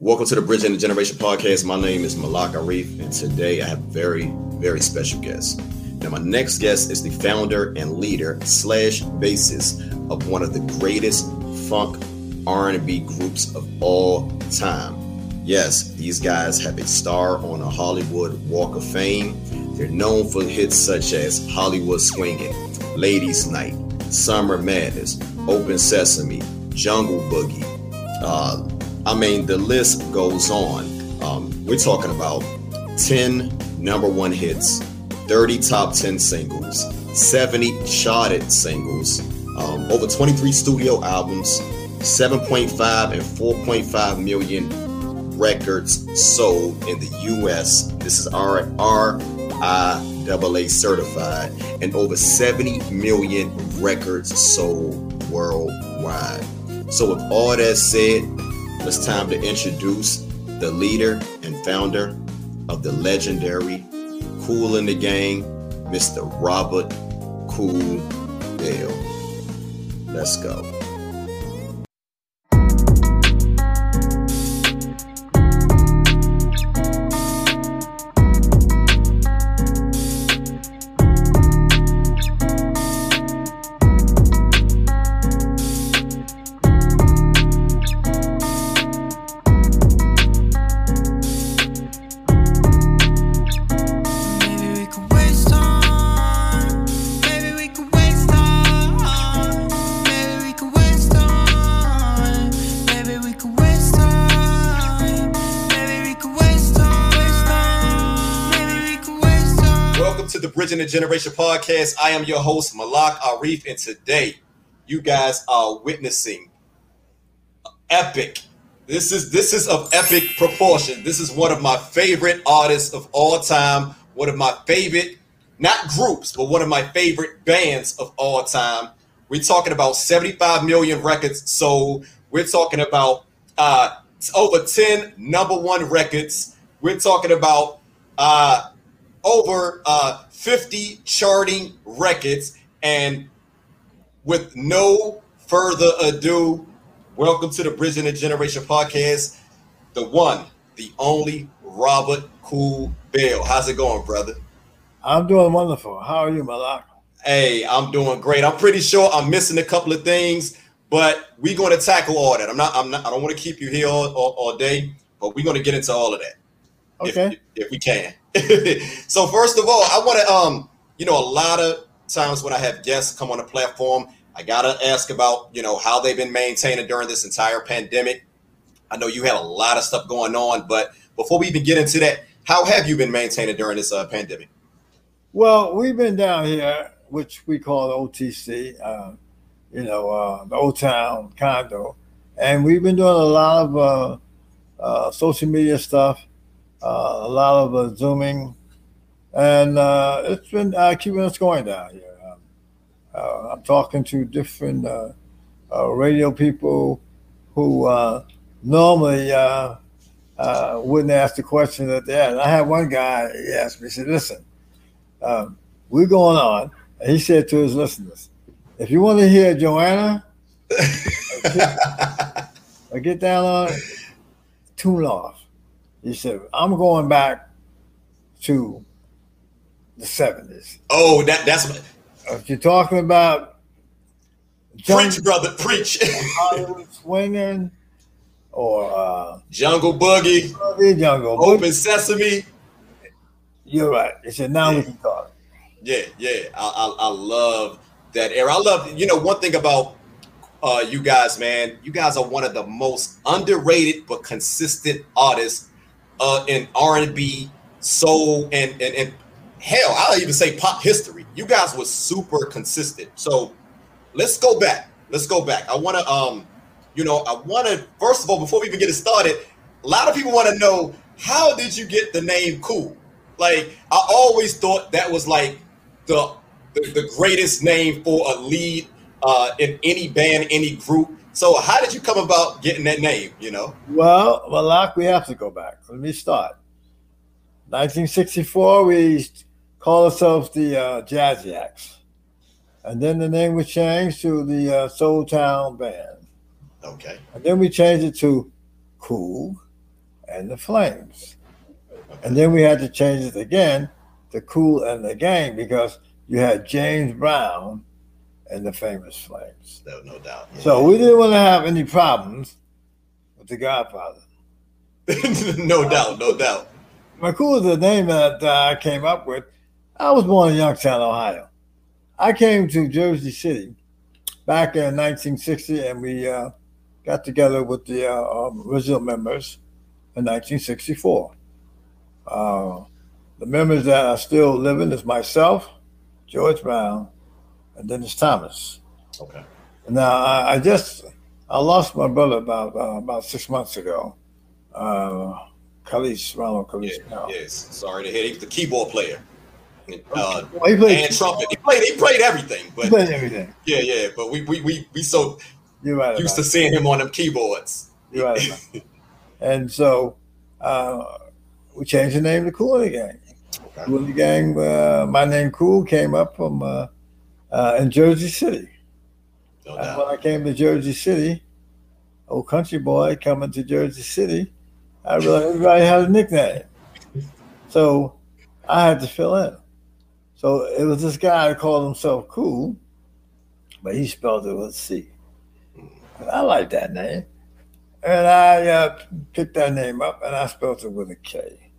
Welcome to the Bridging the Generation podcast. My name is Malak Arif, and today I have a very, very special guest. Now, my next guest is the founder and leader slash bassist of one of the greatest funk R&B groups of all time. Yes, these guys have a star on a Hollywood Walk of Fame. They're known for hits such as Hollywood Swinging, Ladies Night, Summer Madness, Open Sesame, Jungle Boogie, uh, I mean, the list goes on. Um, we're talking about 10 number one hits, 30 top 10 singles, 70 charted singles, um, over 23 studio albums, 7.5 and 4.5 million records sold in the US. This is R RIAA certified, and over 70 million records sold worldwide. So, with all that said, it's time to introduce the leader and founder of the legendary Kool and the Gang, Mr. Robert Kool Bell. Let's go. The Generation podcast. I am your host, Malak Arif, and today you guys are witnessing epic. This is this is of epic proportion. This is one of my favorite artists of all time. One of my favorite, not groups, but one of my favorite bands of all time. We're talking about 75 million records sold. We're talking about uh, over 10 number one records. We're talking about uh, over uh, 50 charting records. And with no further ado, welcome to the Bridging the Generation podcast. The one, the only Robert Kool Bell. How's it going, brother? I'm doing wonderful. How are you, Malak? Hey, I'm doing great. I'm pretty sure I'm missing a couple of things, but we're going to tackle all that. I'm not. I'm not. I don't want to keep you here all, all, all day, but we're going to get into all of that. Okay. If, if we can. so first of all, I want to um, you know, a lot of times when I have guests come on the platform, I gotta ask about you know how they've been maintaining during this entire pandemic. I know you had a lot of stuff going on, but before we even get into that, how have you been maintaining during this uh, pandemic? Well, we've been down here, which we call OTC, uh, you know, uh, the Old Town condo, and we've been doing a lot of uh, uh social media stuff uh, a lot of uh, zooming, and uh, it's been keeping us going down here. Um, I'm talking to different radio people who normally uh, wouldn't ask the question that they had. I had one guy, he asked me, he said, listen, um, we're going on. And he said to his listeners, if you want to hear Joanna, get down on tune off. He said, I'm going back to the 70s. Oh, that that's if you're talking about preach, brother, preach. Hollywood swinging or uh, Jungle Boogie, Boogie Jungle Open Boogie. Sesame. You're right. He said, now yeah. we can talk. Yeah, yeah. I, I, I love that era. I love, you know, one thing about uh, you guys, man, you guys are one of the most underrated but consistent artists uh, in R&B, soul, and, and and hell, I'll even say pop history. You guys were super consistent. So let's go back. Let's go back. I want to, um, you know, I want to first of all, before we even get it started, a lot of people want to know how did you get the name Cool? Like I always thought that was like the the, the greatest name for a lead uh, in any band, any group. So how did you come about getting that name? You know. Well, Malak, we have to go back. Let me start. 1964, we called ourselves the uh, Jazziacs, and then the name was changed to the uh, Soul Town Band. Okay. And then we changed it to Kool and the Flames. And then we had to change it again to Kool and the Gang because you had James Brown and the famous Flames. No, no doubt. So we didn't want to have any problems with the Godfather. no doubt, no doubt. McCool is the name that uh, I came up with. I was born in Youngstown, Ohio. I came to Jersey City back in 1960, and we uh, got together with the uh, um, original members in 1964. Uh, the members that are still living is myself, George Brown, Dennis Thomas. Okay. Now I, I just I lost my brother about uh, about six months ago. Uh, Khalis, Ronald Khalis. Yeah, yes. Sorry to hear. He was the keyboard player. Uh, Well, he played and trumpet. He played. He played everything. he played everything. yeah, yeah. But we we we, we so You're right. used to seeing him on them keyboards. You're right. and so uh, we changed the name to the Gang. Okay. The Gang. Uh, my name Cool came up from uh, in Jersey City. No And when I came to Jersey City, old country boy coming to Jersey City, I realized everybody had a nickname. So I had to fill in. So it was this guy who called himself Cool, but he spelled it with a C. I like that name. And I uh, picked that name up and I spelled it with a K.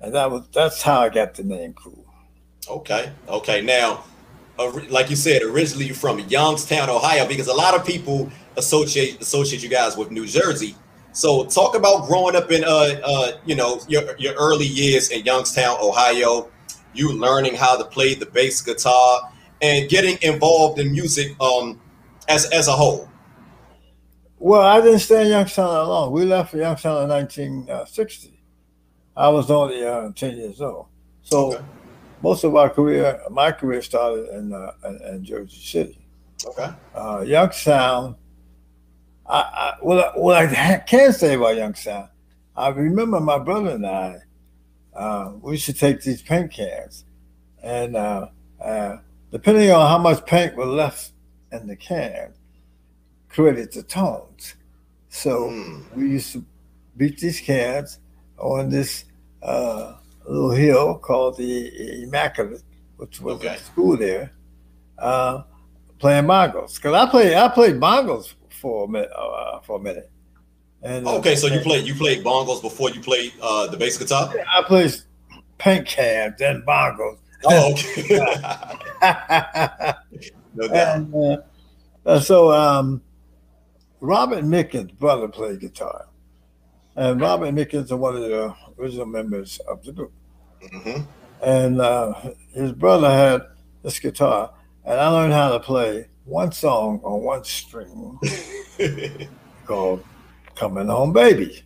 And that was that's how I got the name Cool. Okay. Okay. Now, like you said, originally you're from Youngstown, Ohio, because a lot of people associate associate you guys with New Jersey. So, talk about growing up in, uh, uh, you know, your your early years in Youngstown, Ohio. You learning how to play the bass guitar and getting involved in music, um, as as a whole. Well, I didn't stay in Youngstown that long. We left for Youngstown in 1960. I was only uh, 10 years old. So Okay. Most of our career, my career started in, uh, in, in Jersey City. Okay. Uh, Youngstown, I, I, what, I, what I can say about Youngstown, I remember my brother and I, uh, we used to take these paint cans, and uh, uh, depending on how much paint was left in the can, created the tones. So Mm. we used to beat these cans on this uh, little hill called the Immaculate, which was Okay. a school there, uh, playing bongos. Because I played, I played bongos for a minute. Uh, for a minute. And uh, Okay. So you played you played bongos before you played uh, the bass guitar. I played pink cab, then bongos. Oh, okay. no doubt. and uh, uh, so um, Robert Mickens' brother played guitar, and Robert Mickens is one of the original members of the group. hmm And uh, his brother had this guitar, and I learned how to play one song on one string called "Coming Home Baby."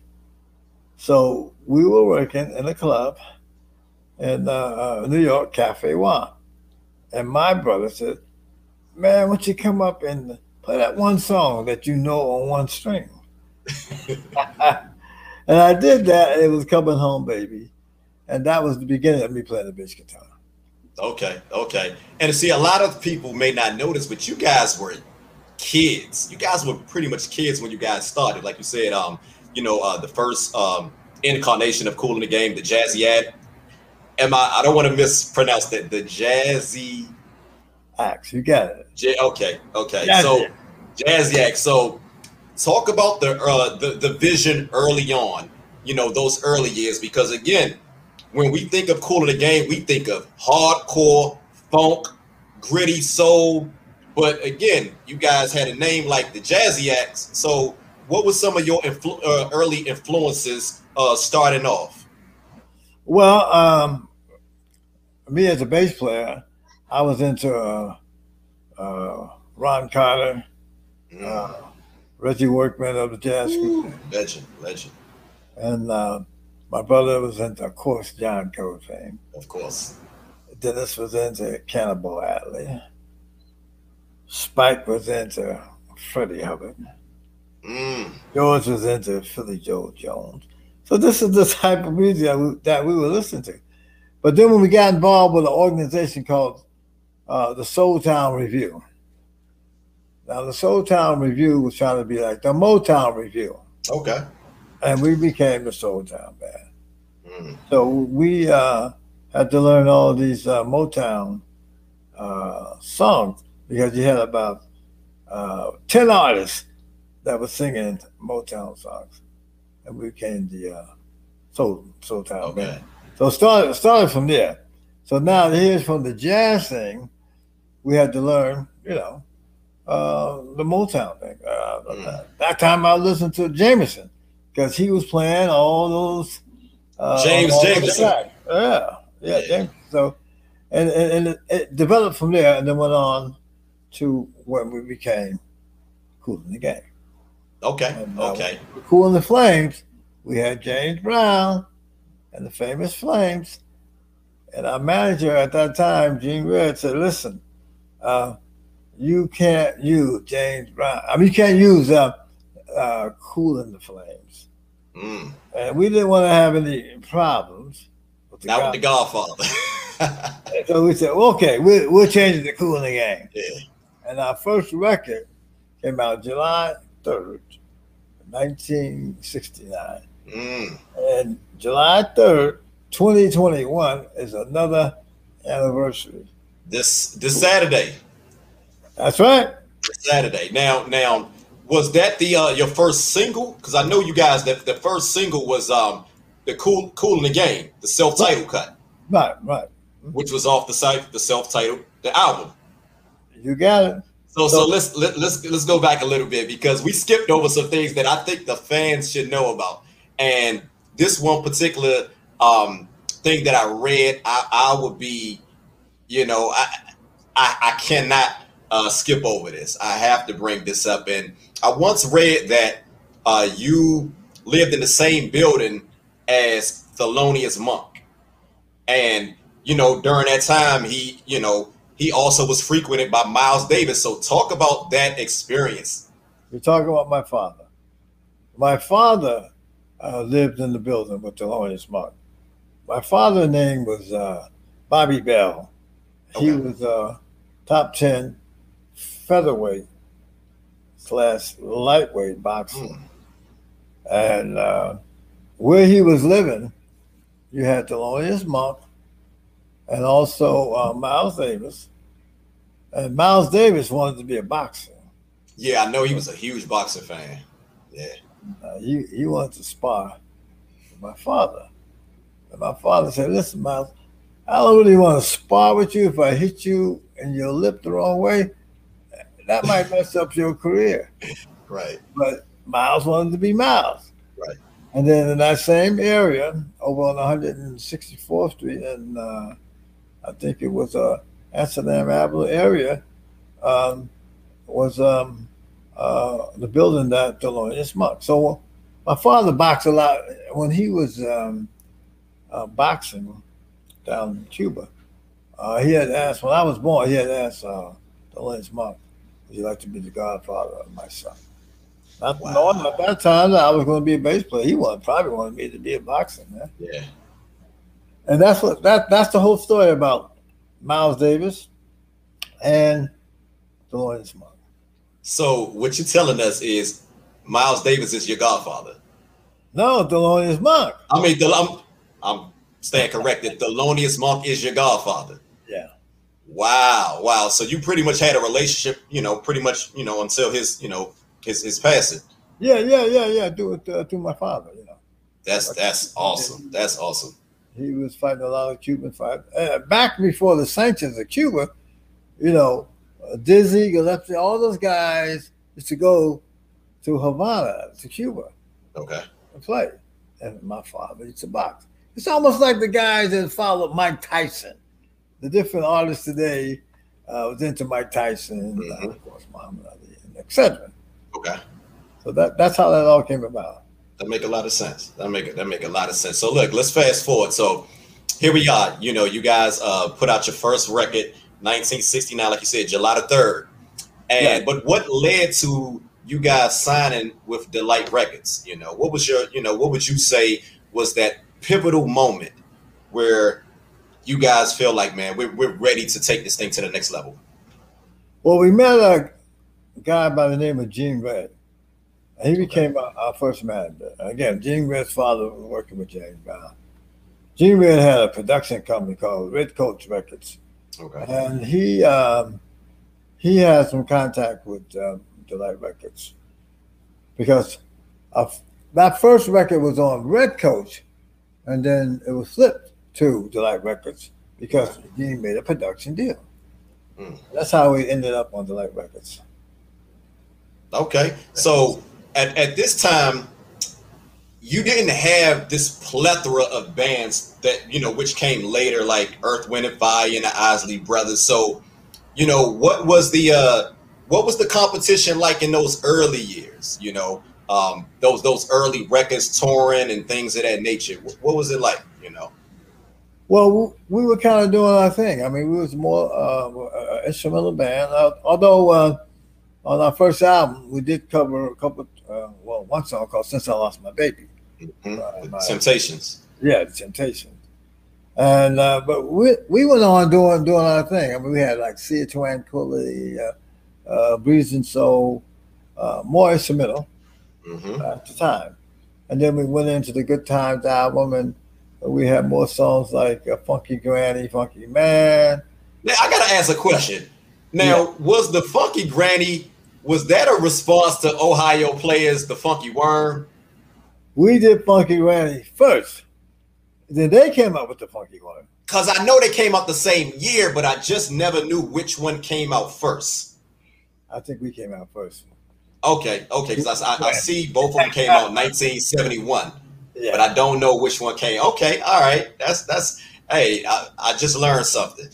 So we were working in a club in uh, uh, New York, Cafe One, and my brother said, "Man, why don't you come up and play that one song that you know on one string?" and I did that. It was "Coming Home Baby," and that was the beginning of me playing the bass guitar. Okay, okay. And see, a lot of people may not notice, but you guys were kids. You guys were pretty much kids when you guys started. Like you said, um, you know, uh, the first um incarnation of Kool and the Gang, the Jazzy ad. Am I? I don't want to mispronounce that. The Jazzy. Axe, you got it. J, okay, okay. Jazzy so Act. Jazzy Act. So talk about the uh the, the vision early on, you know, those early years, because again, when we think of Kool and the Gang, we think of hardcore, funk, gritty soul. But again, you guys had a name like the Jazziacs. So what was some of your influ- uh, early influences uh starting off? Well, um, me as a bass player, I was into uh, uh, Ron Carter, uh, Reggie Workman of the Jazz Group, Legend, legend, and uh, my brother was into, of course, John Coltrane. of course. Dennis was into Cannonball Adderley. Spike was into Freddie Hubbard. Mm, George was into Philly Joe Jones. So this is the type of music that we, that we were listening to. But then when we got involved with an organization called uh, the Soul Town Review. Now the Soul Town Review was trying to be like the Motown Review. okay. and we became the Soul Town band. Mm. So we uh, had to learn all these uh, Motown uh, songs because you had about uh, 10 artists that were singing Motown songs. And we became the uh, Soul, Soul Town okay. band. So started started from there. So now here's from the jazz thing, we had to learn, you know, uh, the Motown thing. Uh, mm. That time I listened to Jamerson because he was playing all those uh, James all Jamerson. Yeah, yeah, James. So, and, and, and it, it, developed from there, and then went on to when we became Kool and the Gang. Okay. And, uh, okay. Cool in the Flames. We had James Brown and the famous Flames, and our manager at that time, Gene Redd, said, "Listen, uh, you can't use James Brown. I mean, you can't use uh, uh, Kool and the Flames." Mm. And we didn't want to have any problems. With the Not with the Godfather. so we said, well, okay, we'll, we'll change it to Kool the Gang. Yeah. And our first record came out July 3rd, 1969. Mm. And July 3rd, 2021 is another anniversary. This this Saturday. That's right. Saturday. Now, now, was that the uh, your first single? Because I know you guys that the first single was um the cool cool in the game, the self title right. cut. Right, right. Which was off the site, the self title, the album. You got it. So, so, so let's let, let's let's go back a little bit because we skipped over some things that I think the fans should know about. And this one particular um, thing that I read, I, I would be, you know, I I, I cannot uh, skip over this. I have to bring this up. And I once read that uh, you lived in the same building as Thelonious Monk, and you know during that time he, you know, he also was frequented by Miles Davis. So talk about that experience. You're talking about my father. My father uh, lived in the building with Thelonious Monk. My father's name was uh, Bobby Bell. Okay. He was uh, top 10 featherweight slash lightweight boxer. Mm. And uh, where he was living, you had Thelonious Monk and also uh, Miles Davis. And Miles Davis wanted to be a boxer. Yeah, I know he was a huge boxer fan. Yeah. Uh, he, he wanted to spar with my father. And my father said, Listen, Miles, I don't really want to spar with you if I hit you in your lip the wrong way. That might mess up your career. Right. But Miles wanted to be Miles. Right. And then in that same area, over on 164th Street, and uh, I think it was a uh, Amsterdam Avenue area, um, was um, uh, the building that Thelonious Monk. So my father boxed a lot when he was um, uh, boxing down in Cuba. Uh, he had asked when I was born. He had asked uh, Thelonious Monk, "Would you like to be the godfather of my son?" Not wow. knowing at that time that I was going to be a bass player. He wanted, probably wanted me to be a boxer, man. Yeah. And that's what that that's the whole story about Miles Davis and Thelonious Monk. So what you're telling us is Miles Davis is your godfather. No, Thelonious Monk. I mean, I'm, I'm staying corrected. Thelonious Monk is your godfather. Wow, wow. So you pretty much had a relationship, you know, pretty much, you know, until his, you know, his his passing. Yeah, yeah, yeah, yeah. Do it uh, to my father, you know. That's that's awesome. That's awesome. He was fighting a lot of Cuban fight uh, back before the sanctions of Cuba. You know, Dizzy Gillespie, all those guys used to go to Havana, to Cuba. Okay. And play. And my father used to box. It's almost like the guys that followed Mike Tyson. The different artists today uh, was into Mike Tyson, mm-hmm. uh, of course, Muhammad Ali, etc. Okay. So that that's how that all came about. That make a lot of sense. That make that make a lot of sense. So look, let's fast forward. So here we are. You know, you guys uh, put out your first record 1969, like you said, July the 3rd. And yeah. but what led to you guys signing with De-Lite Records? You know, what was your, you know, what would you say was that pivotal moment where you guys feel like, man, we're, we're ready to take this thing to the next level? Well, we met a guy by the name of Gene Redd. And he became our, our first manager. Again, Gene Redd's father was working with James Brown. Gene Red had a production company called Red Coach Records. Okay. And he um, he had some contact with um, De-Lite Records because that first record was on Red Coach, and then it was flipped to De-Lite Records because he made a production deal. Mm. That's how we ended up on De-Lite Records. Okay. So at, at this time, you didn't have this plethora of bands that, you know, which came later, like Earth, Wind, and Fire and the Isley Brothers. So, you know, what was the uh what was the competition like in those early years? You know, um, those those early records touring and things of that nature. What, what was it like? You know. Well, we were kind of doing our thing. I mean, we was more uh, instrumental band. Uh, although uh, on our first album, we did cover a couple. Uh, well, one song called "Since I Lost My Baby." Mm-hmm. My, Temptations. Yeah, the Temptations. And uh, but we we went on doing doing our thing. I mean, we had like "Sea of Tranquility," uh, uh, "Breeze and Soul," uh, more instrumental mm-hmm. at the time, and then we went into the Good Times album, and we had more songs like uh, "Funky Granny," "Funky Man." Now I gotta ask a question. Now, yeah. was the Funky Granny was that a response to Ohio players the Funky Worm? We did Funky Granny first. Then they came up with the Funky Worm. Cause I know they came out the same year, but I just never knew which one came out first. I think we came out first. Okay, okay, because I, I, I, see both of them came out 1971, yeah. but I don't know which one came. Okay, all right, that's that's. Hey, I, I just learned something.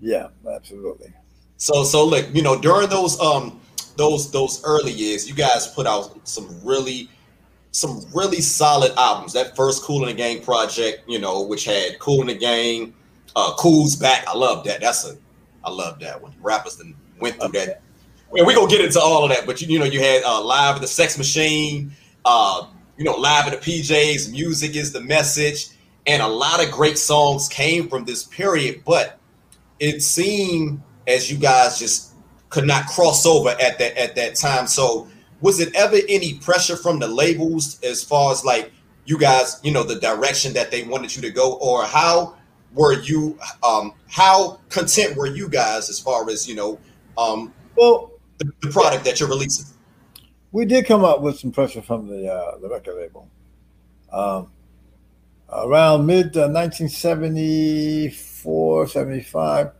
Yeah, absolutely. So so look, you know, during those um those those early years, you guys put out some really some really solid albums. That first Kool and the Gang project, you know, which had Kool and the Gang, uh, Kool's back. I love that. That's a, I love that one. Rappers then went through that. And we're gonna get into all of that, but you, you know, you had uh, live at the Sex Machine, uh, you know, live at the PJs. Music is the message, and a lot of great songs came from this period. But it seemed as you guys just could not cross over at that at that time. So was it ever any pressure from the labels as far as like you guys, you know, the direction that they wanted you to go, or how were you, um, how content were you guys as far as you know, um, well, the, the product that you're releasing? We did come up with some pressure from the uh, the record label. Um, around mid uh, 1974, 75,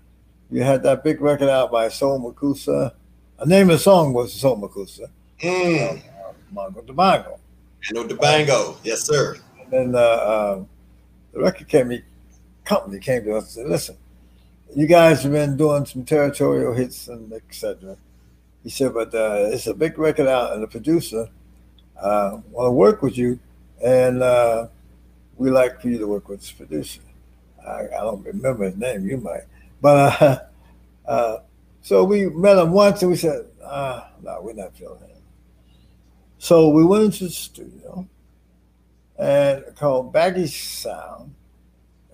you had that big record out by Soul Makossa. The name of the song was Soul Makossa. Mm. Uh, Manu Dibango. Manu Dibango, yes, sir. And then uh, uh, the record company, company came to us and said, listen, you guys have been doing some territorial hits and etc. He said, but uh, it's a big record out, and the producer uh, want to work with you, and uh, we like for you to work with this producer. I, I, don't remember his name. You might, but uh, uh, so we met him once, and we said, uh, "No, we're not feeling it." So we went into the studio and called Baggy Sound,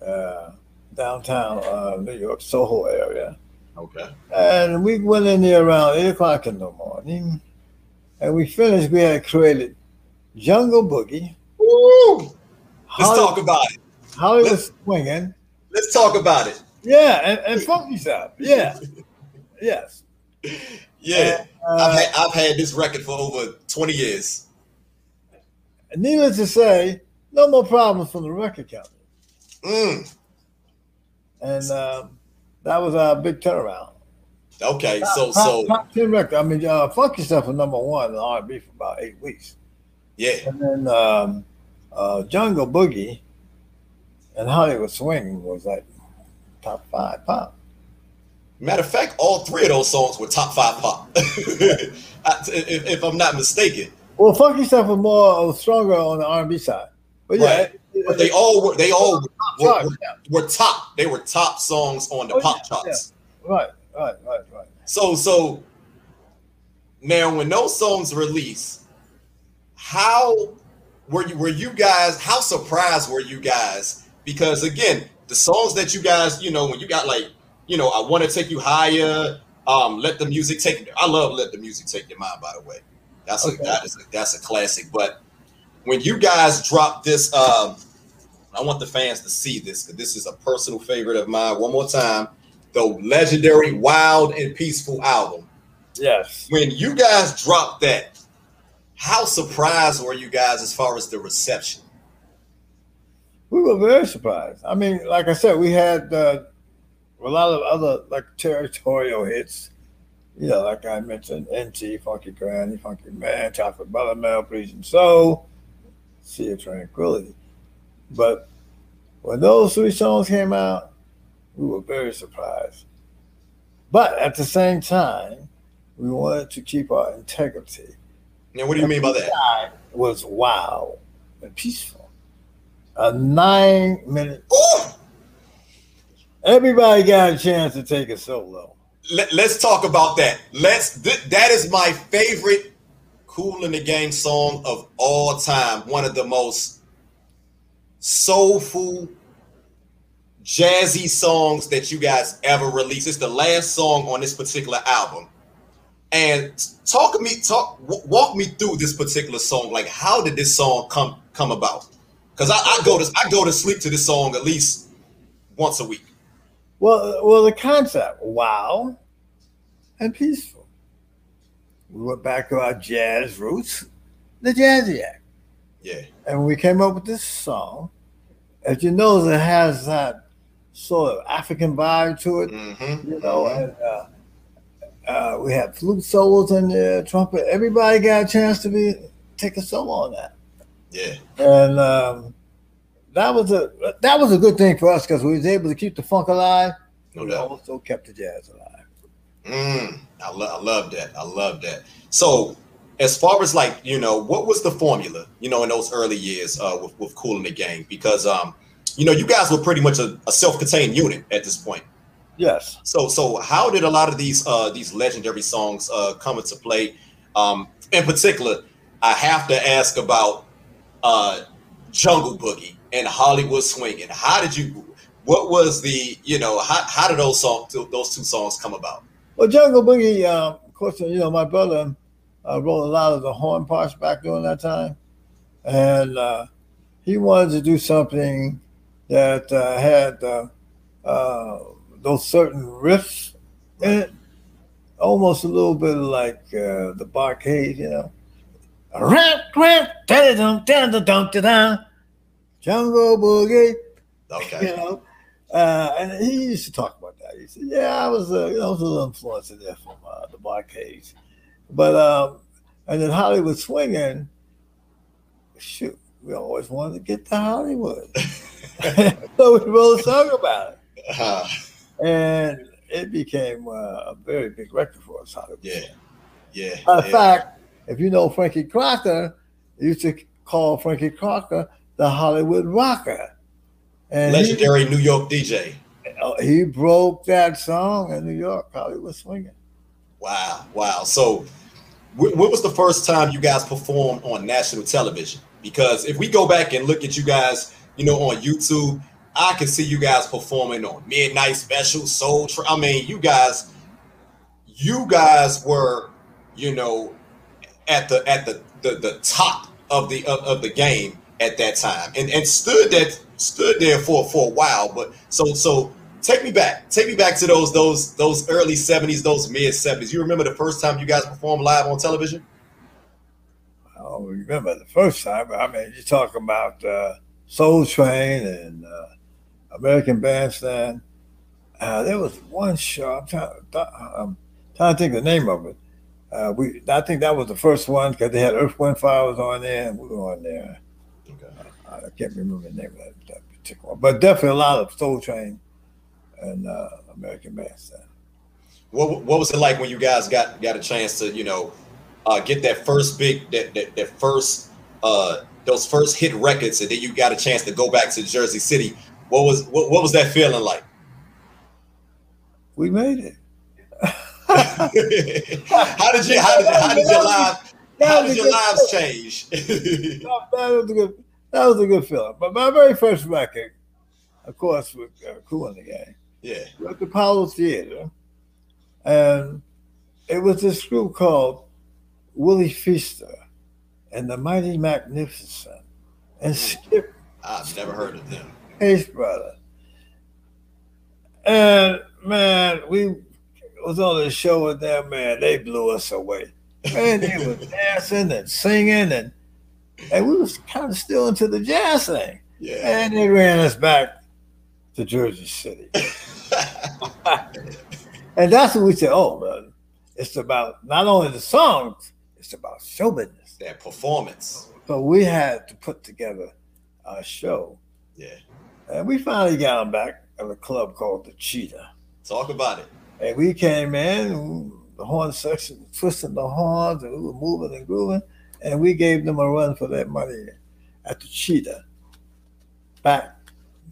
uh, downtown uh, New York, Soho area. Okay. And we went in there around eight o'clock in the morning, and we finished. We had created Jungle Boogie. Woo! Let's talk about it. Hollywood let's, swinging. Let's talk about it. Yeah, and, and funky stuff. Yeah. yes. Yeah, uh, I've, had, I've had this record for over 20 years. And needless to say, no more problems from the record company. Mm. And um, that was a big turnaround. Okay, top, so top, so top ten record. I mean, uh, funky stuff was number one in R&B for about eight weeks. Yeah, and then um, uh, Jungle Boogie and Hollywood Swing was like top five pop. Matter of fact, all three of those songs were top five pop, if, if, I'm not mistaken. Well, funky stuff was more stronger on the R&B side, but yeah, right. it, but they all were they all were, were, were, top. They were top songs on the oh, pop yeah, charts. Yeah. Right, right, right, right. So, so now when those songs release, how were you? Were you guys? How surprised were you guys? Because again, the songs that you guys, you know, when you got like you know, I want to take you higher. Um, let the music take. I love let the music take your mind. By the way, That's okay. a that is a, that's a classic. But when you guys drop this, um, I want the fans to see this because this is a personal favorite of mine. One more time, the legendary "Wild and Peaceful" album. Yes. When you guys dropped that, how surprised were you guys as far as the reception? We were very surprised. I mean, like I said, we had uh, a lot of other like territorial hits. You know, like I mentioned, NT, Funky Granny, Funky Man, Chocolate Buttermilk, Pleasing Soul, Sea of Tranquility. But when those three songs came out, we were very surprised. But at the same time, we wanted to keep our integrity. Now, what do you mean by that? Was wild and peaceful. A nine minute. Ooh! Everybody got a chance to take a solo. Let, us talk about that. Let's. Th- that is my favorite "Kool and the Gang" song of all time. One of the most soulful, jazzy songs that you guys ever released. It's the last song on this particular album. And talk me, talk, walk me through this particular song. Like, how did this song come come about? Because I, I go to I go to sleep to this song at least once a week. Well, uh, well, the concept, wow, and peaceful. We went back to our jazz roots, the Jazzy Act. Yeah. And we came up with this song. As you know, it has that sort of African vibe to it, mm-hmm. you know, mm-hmm. and uh, uh, we had flute solos in there, trumpet. Everybody got a chance to be take a solo on that. Yeah. And um, that was a that was a good thing for us because we was able to keep the funk alive. No we doubt. also kept the jazz alive. Mm, I, lo- I love that. I love that. So, as far as like you know, what was the formula? You know, in those early years uh, with with Kool and the Gang, because um, you know, you guys were pretty much a, a self-contained unit at this point. Yes. So, so how did a lot of these uh, these legendary songs uh, come into play? Um, in particular, I have to ask about uh, Jungle Boogie and Hollywood Swinging. How did you? What was the you know how, how did those songs those two songs come about? Well, Jungle Boogie, uh, of course, you know my brother uh, wrote a lot of the horn parts back during that time, and uh, he wanted to do something that uh, had uh, uh, those certain riffs in it, almost a little bit like the Bar-Kays, you know. Jungle Boogie. Okay. You know, uh, and he used to talk about that. He said, "Yeah, I was, uh, you know, I was a little influenced in there from uh, the Bar-Kays, but um, and then Hollywood swinging. Shoot, we always wanted to get to Hollywood, so we wrote a song about it, uh-huh. and it became uh, a very big record for us. Hollywood. Yeah, yeah. In yeah. fact, if you know Frankie Crocker, used to call Frankie Crocker the Hollywood Rocker. And Legendary he, New York DJ. Oh, he broke that song in New York, Hollywood Swinging. Wow, wow. So, when was the first time you guys performed on national television? Because if we go back and look at you guys, you know, on YouTube, I can see you guys performing on Midnight Special, Soul. Tra- I mean, you guys, you guys were, you know, at the at the the, the top of the of, of the game at that time and, and stood that stood there for for a while. But so so take me back. Take me back to those those those early 70s, those mid 70s. You remember the first time you guys performed live on television? I don't remember the first time. I mean, you're talking about uh, Soul Train and uh, American Bandstand. Uh, there was one show. I'm trying, I'm trying to think the name of it. Uh, we, I think that was the first one because they had Earth, Wind, Fire was on there, and we were on there. I can't remember the name of that, that particular one, but definitely a lot of Soul Train and uh, American Bandstand. What What was it like when you guys got got a chance to you know uh, get that first big that that, that first uh, those first hit records, and then you got a chance to go back to Jersey City? What was what, what was that feeling like? We made it. how did you how did, how did your lives how did your lives change? that was a good that was a good feeling. But my very first record, of course, with uh, Kool and the Gang. Yeah. At the Apollo Theater. And it was this group called Willie Feaster and the Mighty Magnificent and hmm. Skip. I've never heard of them. Pace brother. And man, we was on the show with them, man. They blew us away. Man, they were dancing and singing and and we was kind of still into the jazz thing. Yeah. And they ran us back to Jersey City. and that's when we said, oh, man, it's about not only the songs, it's about show business. Their performance. So we had to put together a show. Yeah. And we finally got them back at a club called the Cheetah. Talk about it. And we came in, the horn section, twisting the horns, and we were moving and grooving. And we gave them a run for their money at the Cheetah back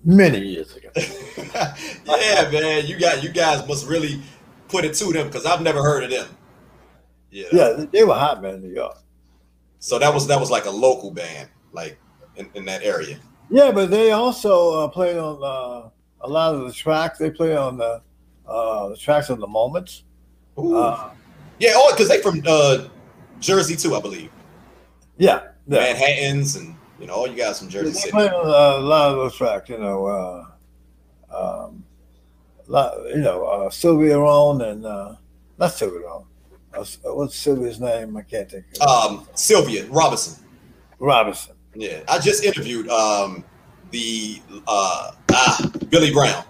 many years ago. yeah, man. You got you guys must really put it to them because I've never heard of them. Yeah. Yeah, they were hot, man, in New York. So that was that was like a local band, like in, in that area. Yeah, but they also uh, played on uh, a lot of the tracks. They play on the uh, the tracks of the moments. Uh, yeah, oh, because they from uh, Jersey too, I believe. yeah, yeah. Manhattan's and you know all you guys from Jersey City. played on uh, a lot of those tracks. You know, uh, um, lot, you know uh, Sylvia Rowan and uh, not Sylvia Rowan. Uh, what's Sylvia's name? I can't think. of Um, Sylvia Robinson. Robinson. Yeah, I just interviewed um, the uh, ah Billy Brown.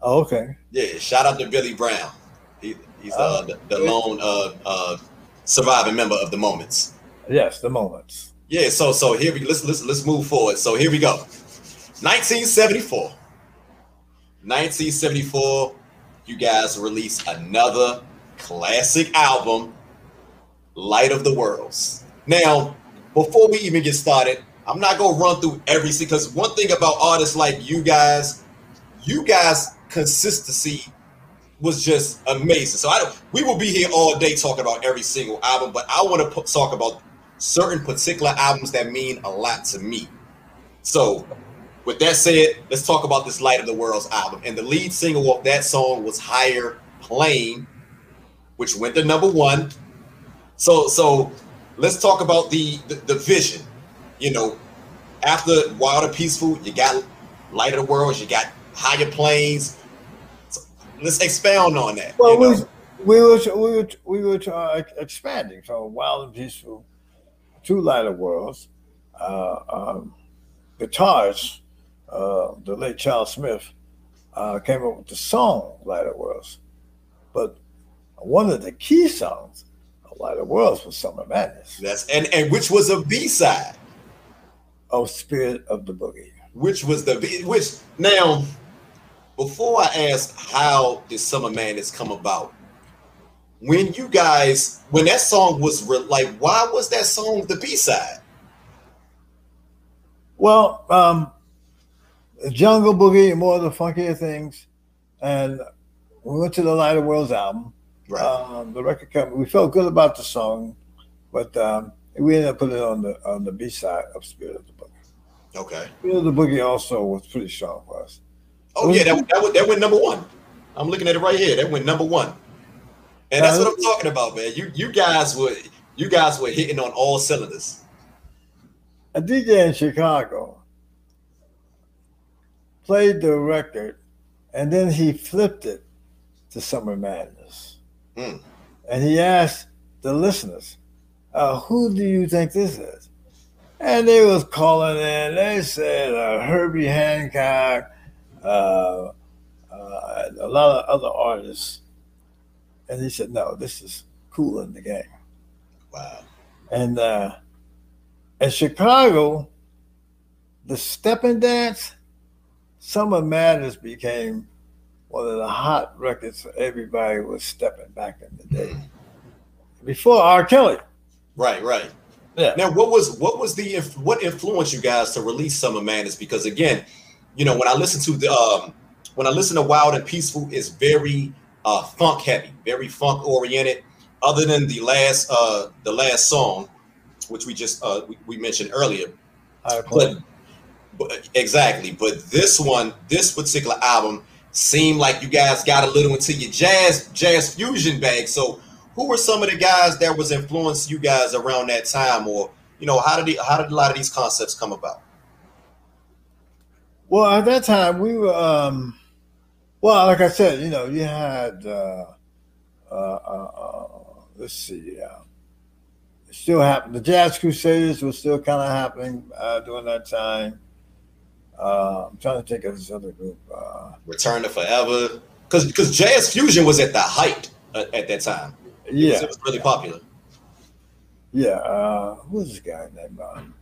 Oh, okay. Yeah, shout out to Billy Brown. He, he's uh, Oh, the, the lone uh, uh, surviving member of the Moments. Yes, the moments. Yeah, so so here we let's let's let's move forward. So here we go. 1974. 1974, you guys release another classic album, Light of the Worlds. Now, before we even get started, I'm not gonna run through every because one thing about artists like you guys, you guys consistency was just amazing. So I we will be here all day talking about every single album, but I want to talk about certain particular albums that mean a lot to me. So, with that said, let's talk about this Light of the Worlds album. And the lead single of that song was Higher Plane, which went to number one. So, so let's talk about the the, the vision. You know, after Wild and Peaceful, you got Light of the Worlds, you got Higher Planes. So let's expound on that. Well, you we, know? we were we were we were uh, expanding from Wild and Peaceful to Light of Worlds. Uh, um, guitars, uh, the late Charles Smith uh, came up with the song Light of Worlds, but one of the key songs of Light of Worlds was Summer Madness. That's and and which was a B side. Oh, Spirit of the Boogie. which was the B which now before I ask how did Summer Madness come about, when you guys when that song was re- like, why was that song the B side? Well, um, Jungle Boogie, more of the funkier things, and we went to the Light of Worlds album. Right. Um, the record company, we felt good about the song, but um, we ended up putting it on the on the B side of Spirit of the Boogie. okay. Spirit of the Boogie also was pretty strong for us. Oh yeah, that, that that went number one. I'm looking at it right here. That went number one. And that's what I'm talking about, man. You you guys were you guys were hitting on all cylinders. A DJ in Chicago played the record, and then he flipped it to Summer Madness, Hmm. and he asked the listeners, uh, "Who do you think this is?" And they was calling in. They said uh, Herbie Hancock, uh, uh, a lot of other artists, and he said, "No, this is Kool and the Gang." Wow. And uh, in Chicago, the stepping dance, Summer Madness became one of the hot records everybody was stepping back in the day. Before R. Kelly. Right, right. Yeah. Now, what was what was the what influenced you guys to release Summer Madness? Because again, you know, when I listen to the um, when I listen to Wild and Peaceful, it's very uh, funk heavy, very funk oriented. Other than the last uh, the last song, which we just uh, we, we mentioned earlier, but, but exactly. But this one, this particular album, seemed like you guys got a little into your jazz jazz fusion bag. So, who were some of the guys that was influenced you guys around that time, or you know, how did the, how did a lot of these concepts come about? Well, at that time we were, um, well, like I said, you know, you had, uh, uh, uh, uh let's see, it still happened. The Jazz Crusaders was still kind of happening uh, during that time. Uh, I'm trying to think of this other group. Uh, Return to Forever, because because Jazz Fusion was at the height at, at that time. yeah, it was, it was really popular. yeah. Uh, who's this guy named? Um,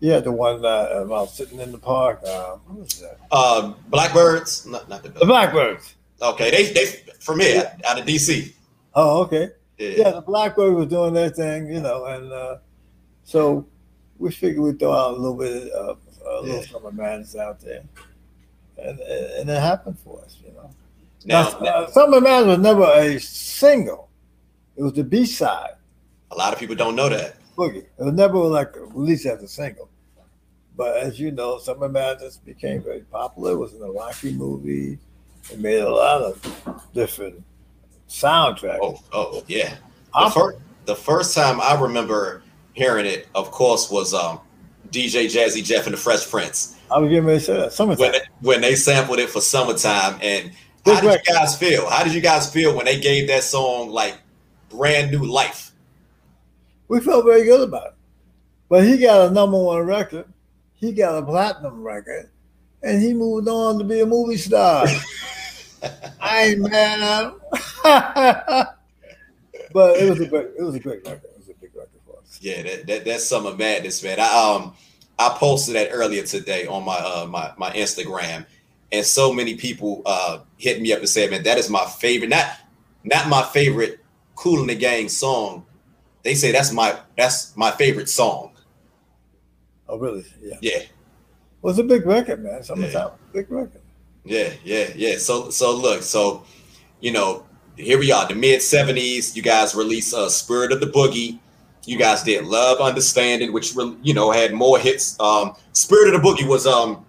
yeah, the one that about sitting in the park. Uh, what was that? Uh, Blackbirds, not, not the The Blackbirds. Okay, they they from here out of DC. Oh, okay. Yeah. Yeah, the Blackbird was doing their thing, you know, and uh, so we figured we'd throw out a little bit of a little Yeah. summer madness out there, and and it happened for us, you know. Now, Now, uh, summer madness was never a single; it was the B side, a lot of people don't know that. Boogie. It was never like released as a single. But as you know, Summer Madness became very popular. It was in a Rocky movie. It made a lot of different soundtracks. Oh, oh, yeah. The, Opera. fir- the first time I remember hearing it, of course, was um, DJ Jazzy Jeff and the Fresh Prince I was getting ready to say that. Summertime. when they, when they sampled it for "Summertime." And how did you guys feel? How did you guys feel when they gave that song like brand new life? We felt very good about it. But he got a number one record, he got a platinum record, and he moved on to be a movie star. I ain't mad at him. but it was a great, it was a great record. It was a big record for us. Yeah, that, that that's summer madness, man. I um I posted that earlier today on my uh my my Instagram, and so many people uh hit me up and said, man, that is my favorite. Not not my favorite Kool in the Gang song. They say that's my that's my favorite song. Oh, really? Yeah. Yeah, It was a big record, man. Summertime, big record. yeah, yeah, yeah. So so look, so you know, here we are, the mid '70s. You guys release uh, "Spirit of the Boogie." You guys did "Love Understanding," which you know had more hits. Um, "Spirit of the Boogie" was um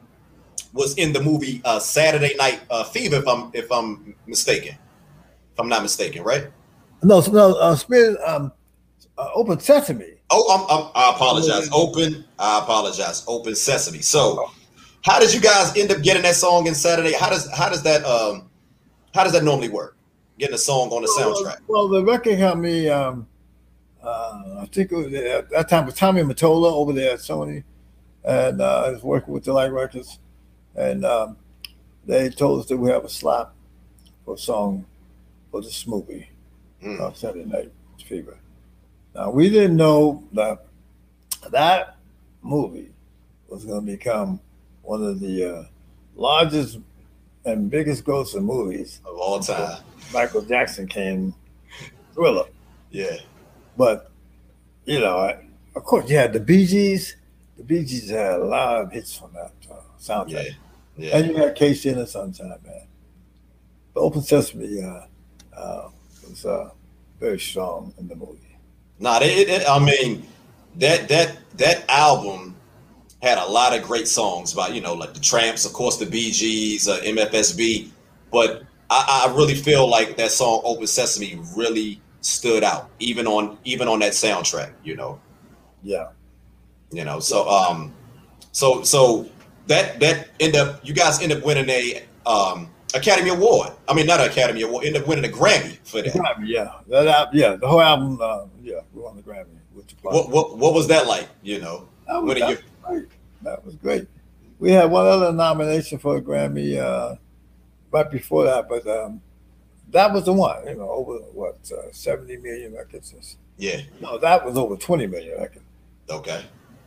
was in the movie uh, Saturday Night uh, Fever, if I'm if I'm mistaken, if I'm not mistaken, right? No, no, uh, Spirit, um, uh, Open Sesame. Oh, I'm, I'm, I apologize. Open, I apologize. Open Sesame. So, how did you guys end up getting that song in Saturday? How does how does that um how does that normally work? Getting a song on the soundtrack. Well, the record company, um, uh, I think it was, at that time was Tommy Mottola over there at Sony, and uh, I was working with De-Lite Records, and um, they told us that we have a slot for a song for this movie, Mm. uh, Saturday Night Fever. Now we didn't know that that movie was going to become one of the uh, largest and biggest grossing movies. Of all time. Michael Jackson came, Thriller. Yeah. But you know, I, of course, you had the Bee Gees. The Bee Gees had a lot of hits from that uh, Yeah. soundtrack, Yeah. and you had KC and the Sunshine Band. The Open Sesame uh, uh, was uh, very strong in the movie. Nah, it, it, I mean, that that that album had a lot of great songs about you know like the Trammps, of course, the Bee Gees, uh, MFSB, but I, I really feel like that song "Open Sesame" really stood out, even on even on that soundtrack. You know, Yeah, you know. So um, so so that that end up you guys end up winning a um Academy Award. I mean, not an Academy Award, end up winning a Grammy for that. Grammy, yeah, that al- yeah, the whole album, uh, yeah, we won the Grammy What what what was that like? You know, That was, that your was great. That was great. We had one other nomination for a Grammy uh, right before that, but um, that was the one. You know, over what uh, seventy million records. yeah. No, that was over twenty million records. Okay.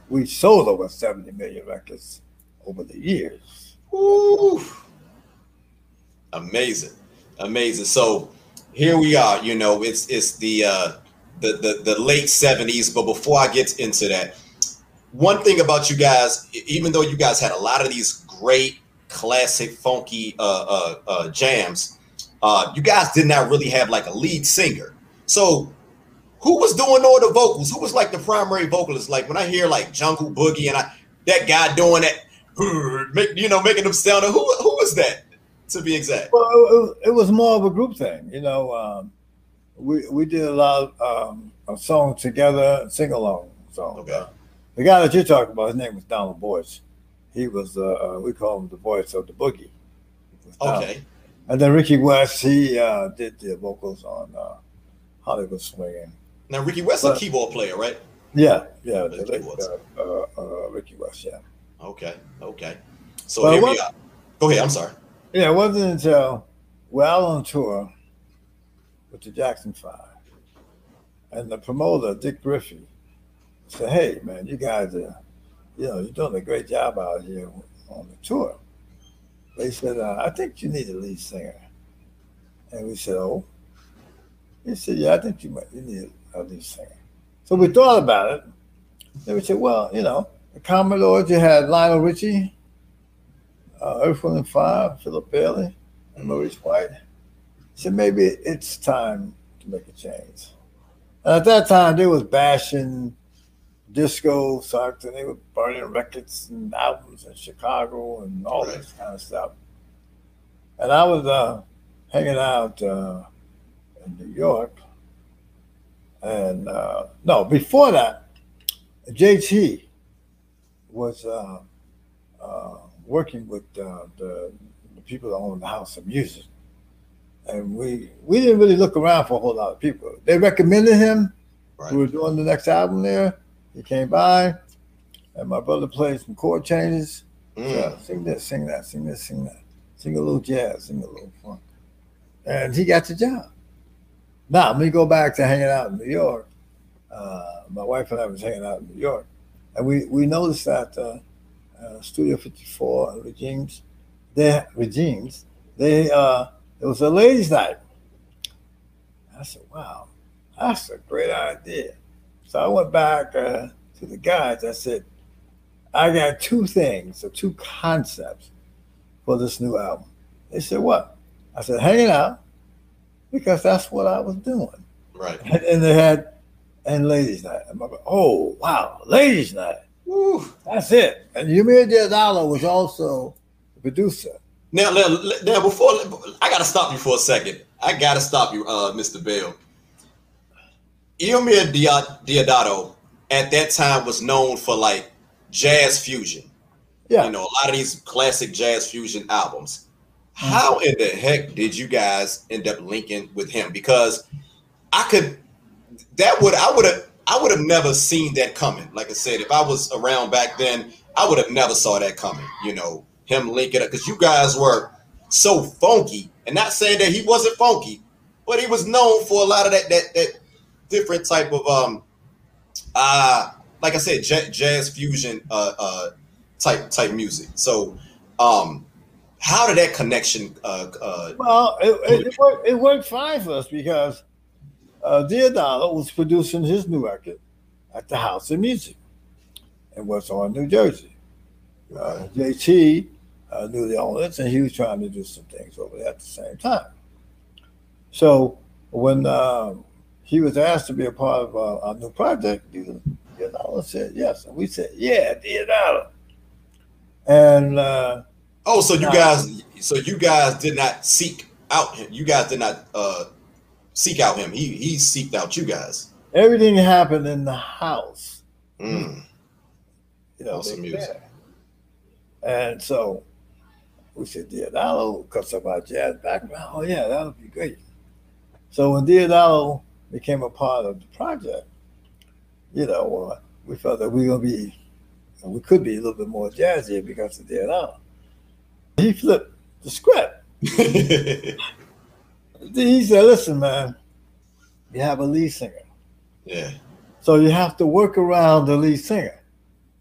We sold over seventy million records over the years. Woo. Amazing, amazing. So here we are. You know, it's it's the uh, the the the late seventies. But before I get into that, one thing about you guys, even though you guys had a lot of these great classic funky uh, uh, uh, jams, uh, you guys did not really have like a lead singer. So who was doing all the vocals? Who was like the primary vocalist? Like when I hear like Jungle Boogie and I that guy doing that, make you know making them sound. Who who was that? To be exact. Well, it was, it was more of a group thing. You know, um, we we did a lot of, um, of songs together, sing along songs. Okay. The guy that you're talking about, his name was Donald Boyce. He was uh, uh, we call him the voice of the boogie. Okay. And then Ricky West, he uh, did the vocals on uh, Hollywood Swinging. Now Ricky West is a keyboard player, right? Yeah, yeah, Ricky the late, West. uh, uh, uh, Ricky West, yeah. Okay. Okay. So Well, here what- we are. Go ahead. I'm sorry. Yeah, it wasn't until we're out on tour with the Jackson Five, and the promoter Dick Griffey said, "Hey, man, you guys are, you know, you're doing a great job out here on the tour." They said, uh, "I think you need a lead singer," and we said, "Oh." He said, "Yeah, I think you might you need a lead singer." So we thought about it. Then we said, "Well, you know, the Commodores, you had Lionel Richie." Uh, Earth, Wind and Fire, Philip Bailey, and Maurice White. Said maybe it's time to make a change. And at that time, they was bashing disco sucked, and they were burning records and albums in Chicago and all this kind of stuff. And I was uh, hanging out uh, in New York, and uh, no, before that, JT was. Uh, uh, working with uh, the, the people that own the House of Music. And we we didn't really look around for a whole lot of people. They recommended him. Right. We were doing the next album there. He came by, and my brother played some chord changes. Mm. Yeah, sing this, sing that, sing this, sing that. Sing a little jazz, sing a little funk. And he got the job. Now, let me go back to hanging out in New York. Uh, my wife and I was hanging out in New York. And we, we noticed that uh, uh, Studio 54 Regine's, their Regine's, they, uh, it was a ladies' night. I said, wow, that's a great idea. So I went back uh, to the guys. I said, I got two things or two concepts for this new album. They said, what? I said, hanging out, because that's what I was doing. Right. And, and they had, and ladies' night. And my, oh, wow, ladies' night. Woo. That's it. And Eumir Deodato was also the producer. Now, now, now, before I gotta stop you for a second. I gotta stop you, uh, Mr. Bell. Eumir Dia- Deodato at that time was known for like jazz fusion. Yeah. You know, a lot of these classic jazz fusion albums. How in the heck did you guys end up linking with him? Because I could that would I would have I would have never seen that coming. Like I said, if I was around back then, I would have never saw that coming. You know, him linking up because you guys were so funky, and not saying that he wasn't funky, but he was known for a lot of that that that different type of um uh like I said, ja- jazz fusion uh uh type type music. So um how did that connection uh uh Well, it, it, it, worked, it worked fine for us because uh, Deodato was producing his new record at the House of Music in West Orange, New Jersey. Uh, JT uh, knew the owners, and he was trying to do some things over there at the same time. So when uh, he was asked to be a part of uh, our new project, Deodato said yes, and we said, "Yeah, Deodato." And uh, Oh, so you guys, so you guys did not seek out him. You guys did not uh seek out him. He he seeked out you guys. everything happened in the house. Mm. you know, Awesome music. And so we said, Deodato, because of our jazz background, oh yeah, that would be great. So when Deodato became a part of the project, you know, uh, we felt that we were gonna be, we could be a little bit more jazzy because of Deodato. He flipped the script. He said, "Listen, man, you have a lead singer, yeah. so you have to work around the lead singer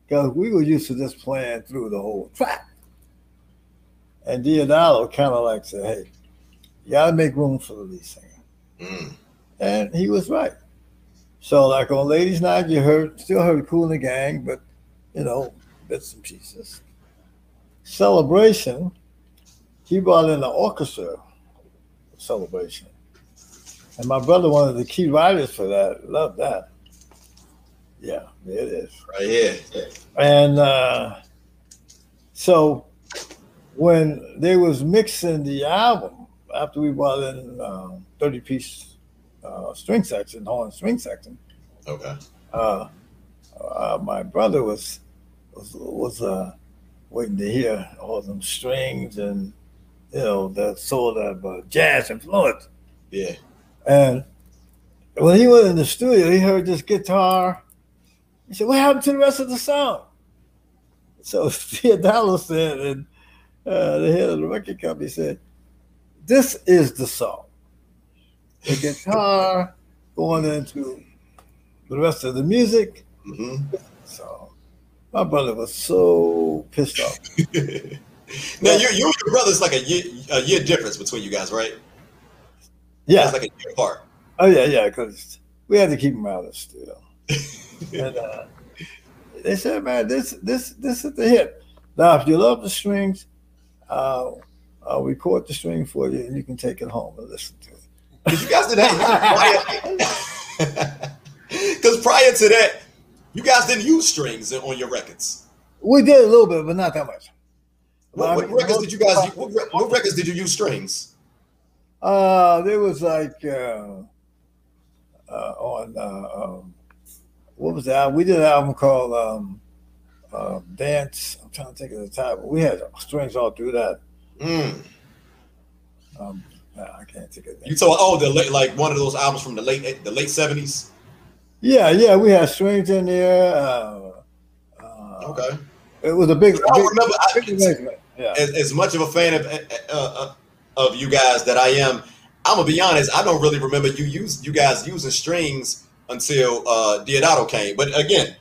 because we were used to just playing through the whole track." And Deodato kind of like said, "Hey, you got to make room for the lead singer," Mm. and he was right. So, like on Ladies' Night, you heard still heard Kool and the Gang, but you know, bits and pieces. Celebration, he brought in the orchestra celebration. And my brother, one of the key writers for that, love that. Yeah, it is. Right here. And uh, so when they was mixing the album, after we brought in um, 30 piece uh, string section, horn string section. Okay. Uh, uh, my brother was was was uh, waiting to hear all them strings and you know that sort of uh, jazz influence. Yeah. And when he went in the studio, he heard this guitar. He said, "What happened to the rest of the song?" So Deodato said, and uh, the head of the record company said, "This is the song. The guitar going into the rest of the music." Mm-hmm. So my brother was so pissed off. now you, you and your brother's like a year, a year difference between you guys, right? Yeah. It's like a year apart. Oh yeah, yeah, because we had to keep him out of studio. and uh, they said, "Man, this this this is the hit." Now, if you love the strings, uh, I'll record the string for you, and you can take it home and listen to it. Because you guys did that. Because prior to that, you guys didn't use strings on your records. We did a little bit, but not that much. What, what records did you guys? What, what, records did you use strings? Uh, there was like uh, uh, on uh, um, what was that? We did an album called um, uh, Dance. I'm trying to think of the title. We had strings all through that. Mm. Um, I can't think of it. You told oh the late like one of those albums from the late the late seventies. Yeah, yeah, we had strings in there. Uh, uh, okay. It was a big. I big, remember. big I, yeah. as, as, much of a fan of uh, uh, of you guys that I am, I'm gonna be honest. I don't really remember you use you guys using strings until uh Deodato came. But again,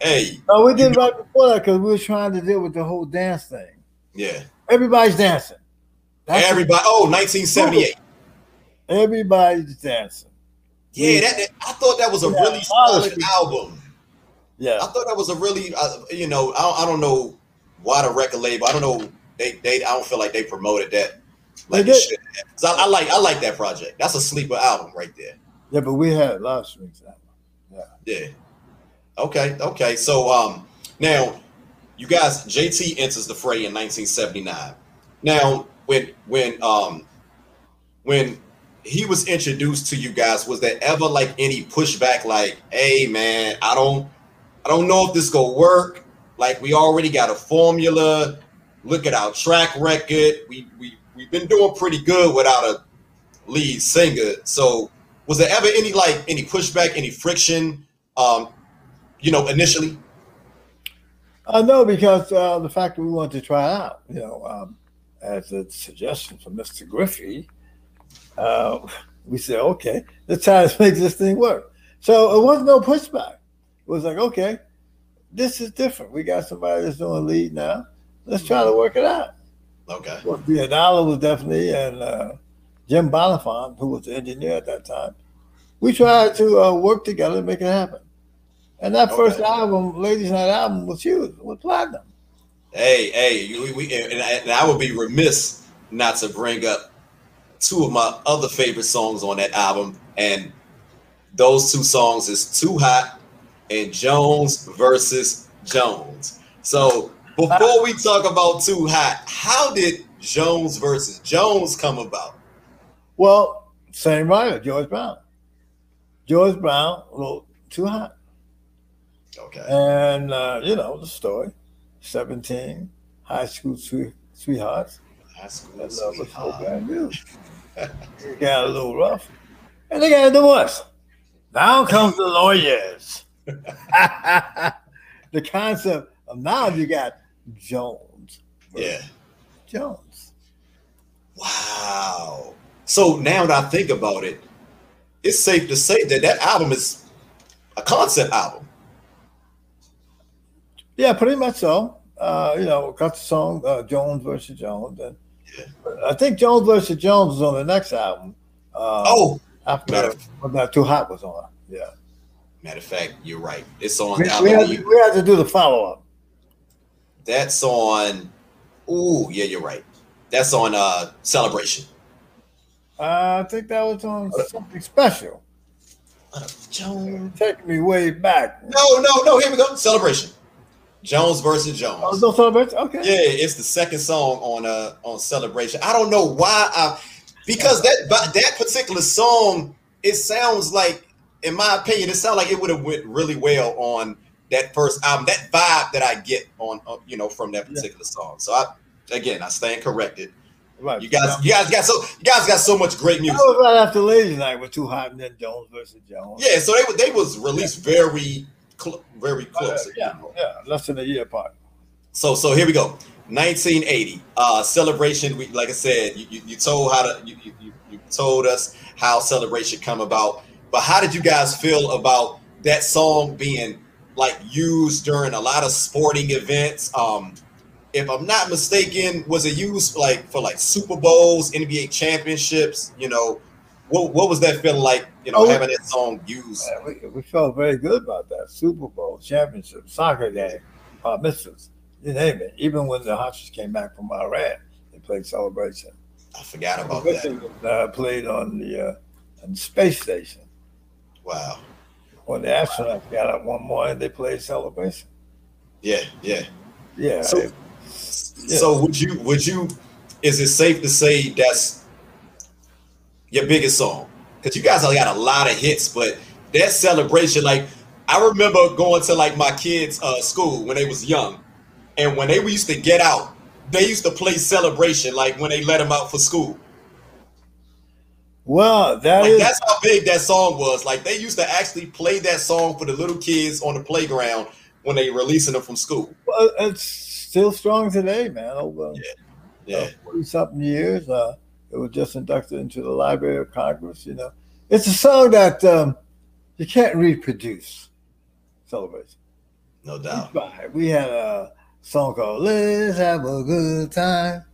hey, no, we did right before that because we were trying to deal with the whole dance thing. Yeah, everybody's dancing. That's Everybody. oh, 1978. Everybody's dancing. Yeah, that, that, I thought that was a yeah, really solid album. Yeah, I thought that was a really, uh, you know, I, I don't know why the record label. I don't know. They, they, I don't feel like they promoted that. Like they did. So I, I, like, I like that project. That's a sleeper album right there. Yeah, but we had live streams. of strings album. Yeah. Yeah. Okay. Okay. So, um, now you guys, JT enters the fray in 1979. Now, when, when, um, when he was introduced to you guys, was there ever like any pushback? Like, hey man, I don't, I don't know if this gonna work. Like, we already got a formula. Look at our track record. We we we've been doing pretty good without a lead singer. So, was there ever any like any pushback, any friction? Um, you know, initially. Uh, no, because uh, the fact that we wanted to try out, you know, um, as a suggestion from Mr. Griffey, uh, we said, okay, let's try to make this thing work. So it wasn't no pushback. It was like, okay, this is different. We got somebody that's doing lead now. Let's try to work it out. Okay. Well, Deodato was definitely, and uh, Jim Bonnefond, who was the engineer at that time, we tried to uh, work together to make it happen. And that okay. first album, Ladies Night album, was huge, was platinum. Hey, hey, we, we and, I, and I would be remiss not to bring up two of my other favorite songs on that album, and those two songs is "Too Hot" and "Jones versus Jones." So before we talk about "Too Hot," how did Jones versus Jones come about? Well, same writer, George Brown. George Brown wrote "Too Hot." Okay. And uh, you know the story: seventeen high school sweet, sweethearts. High school sweethearts. it got a little rough. And they got a divorce. Now comes the lawyers. the concept of now you got Jones. Yeah. Jones. Wow. So now that I think about it, it's safe to say that that album is a concept album. Yeah, pretty much so. Uh, you know, got the song uh, Jones versus Jones, and I think Jones versus Jones is on the next album. Uh, oh, after not too hot was on. Yeah. Matter of fact, you're right. It's on. We, we, had, to, we had to do the follow up. That's on. Ooh, yeah, you're right. That's on uh Celebration. Uh, I think that was on something special. Uh, Jones. Take me way back. No, no, no. Here we go. Celebration. Jones versus Jones. Oh, no celebration. Okay. Yeah, it's the second song on uh on celebration. I don't know why I because that that particular song it sounds like, in my opinion, it sounds like it would have went really well on that first album. That vibe that I get on, uh, you know, from that particular yeah. song. So I, again, I stand corrected. Right. You guys, you guys got so you guys got so much great music. That was right after Ladies Night with Too Hot and then Jones versus Jones. Yeah, so they they was released yeah. very cl- very close. Uh, yeah, yeah, less than a year apart. So so here we go. 1980 uh celebration. We like I said, you, you, you told how to you, you you told us how celebration come about. But how did you guys feel about that song being like used during a lot of sporting events? Um, if I'm not mistaken, was it used like for like Super Bowls, NBA championships? You know, what what was that feeling like? You know, oh, having that song used. We, we, felt very good about that Super Bowl championship, soccer game, uh, mitzvahs, you name it. Even when the Huskies came back from Iran, they played Celebration. I forgot about that. Was, uh, played on the, uh, on the space station. Wow. When the astronauts got up one morning, they played Celebration. Yeah, yeah, yeah. So, so would you would you is it safe to say that's your biggest song? Because you guys have got a lot of hits, but that celebration, like I remember going to like my kids' uh, school when they was young, and when they used to get out, they used to play celebration like when they let them out for school. Well, that like, is, that's how big that song was. Like they used to actually play that song for the little kids on the playground when they releasing them from school. Well, it's still strong today, man. Over yeah, yeah, forty something years. Uh, it was just inducted into the Library of Congress. You know, it's a song that um, you can't reproduce. Celebration. No doubt. We had a song called "Let's Have a Good Time."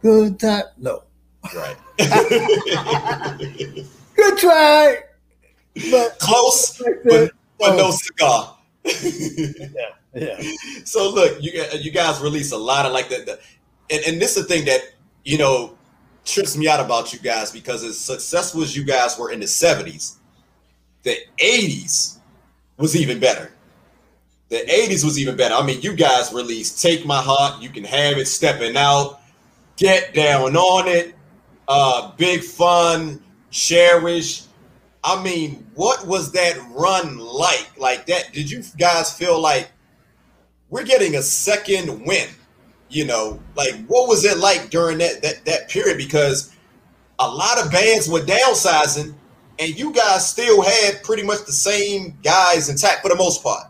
Good time. No. Right. good try. But close, but, but no cigar. yeah. Yeah. So look, you uh, you guys release a lot of like the, the and, and this is the thing that you know trips me out about you guys because as successful as you guys were in the 70s, the 80s was even better. The 80s was even better. I mean, you guys released Take My Heart, You Can Have It, Stepping Out, Get Down on It, uh, Big Fun, Cherish. I mean, what was that run like? Like that, did you guys feel like we're getting a second win. You know, like what was it like during that that that period? Because a lot of bands were downsizing, and you guys still had pretty much the same guys intact for the most part,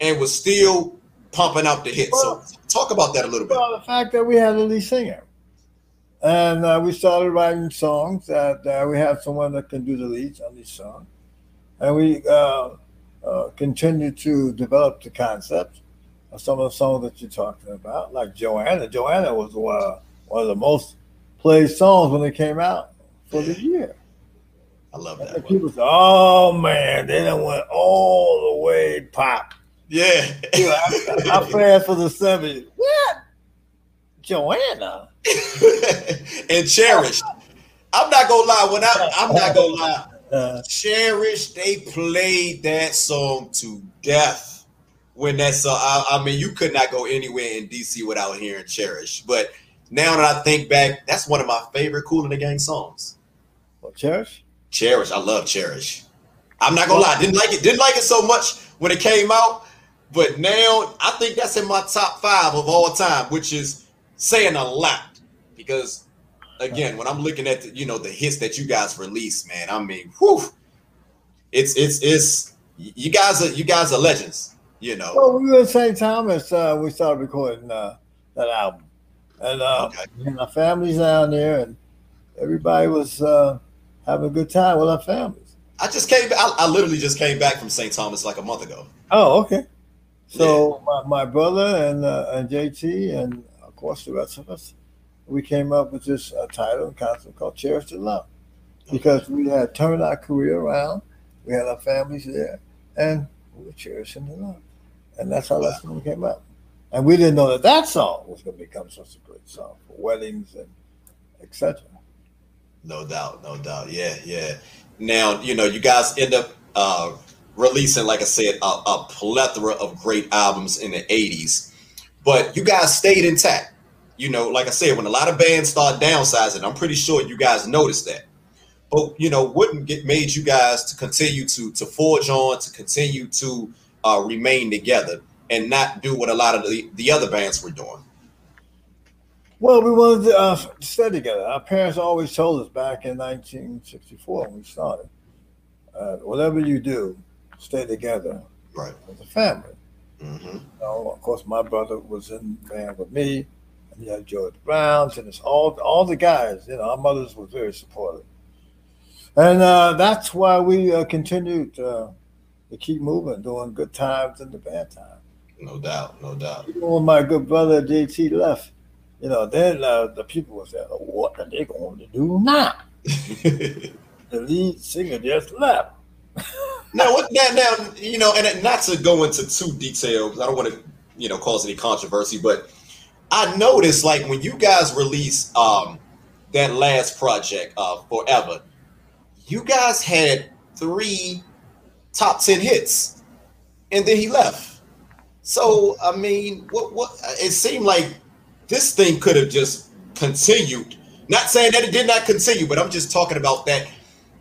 and was still pumping out the hits. Well, so talk about that a little bit. Well, the fact that we had a lead singer, and uh, we started writing songs that uh, we have someone that can do the leads on these songs, and we uh, uh continue to develop the concept of some of the songs that you're talking about, like Joanna. Joanna was one of the most played songs when it came out for the year. I love that. People say, "Oh man, they done went all the way pop." Yeah, you know, I, I fast for the '70s. What? Joanna and Cherish. I'm not gonna lie. When I, I'm not gonna lie. Uh, Cherish, they played that song to death when that's uh, I, I, mean you could not go anywhere in DC without hearing Cherish. But now that I think back, that's one of my favorite Kool in the Gang songs. What Cherish? Cherish, I love Cherish. I'm not gonna lie, didn't like it, didn't like it so much when it came out, but now I think that's in my top five of all time, which is saying a lot because again, when I'm looking at the, you know the hits that you guys release, man, I mean, whew, it's it's it's you guys are you guys are legends you know. Well, we were at St. Thomas. Uh, we started recording uh, that album, and, uh, okay. and our families down there, and everybody was uh, having a good time with our families. I just came. I, I literally just came back from St. Thomas like a month ago. Oh, okay. So yeah. my, my brother and uh, and JT and course the rest of us, we came up with this uh, title and concept called "Cherish the Love," because we had turned our career around. We had our families there, and we were cherishing the love. And that's how that song came up. And we didn't know that that song was going to become such a great song for weddings and etc. No doubt, no doubt. Yeah, yeah. Now, you know, you guys end up uh, releasing, like I said, a, a plethora of great albums in the 80s, but you guys stayed intact. You know, like I said, when a lot of bands start downsizing, I'm pretty sure you guys noticed that. but you know, wouldn't get made you guys to continue to to forge on, to continue to uh, remain together, and not do what a lot of the, the other bands were doing? Well, we wanted to uh, stay together. Our parents always told us back in 1964 when we started, uh, whatever you do, stay together right. as a family. Mm-hmm. Of course, my brother was in the band with me, and you had George Browns, and it's all all the guys. You know, our mothers were very supportive, and uh, that's why we uh, continued uh, to keep moving, doing good times and the bad times. No doubt, no doubt. Even when my good brother JT left, you know, then uh, the people was saying, oh, "What are they going to do now?" the lead singer just left. now, what, now, now, you know, and not to go into too because I don't want to, you know, cause any controversy, but I noticed, like, when you guys released um, that last project, uh, Forever, you guys had three top 10 hits, and then he left. So, I mean, what, what, it seemed like this thing could have just continued. Not saying that it did not continue, but I'm just talking about that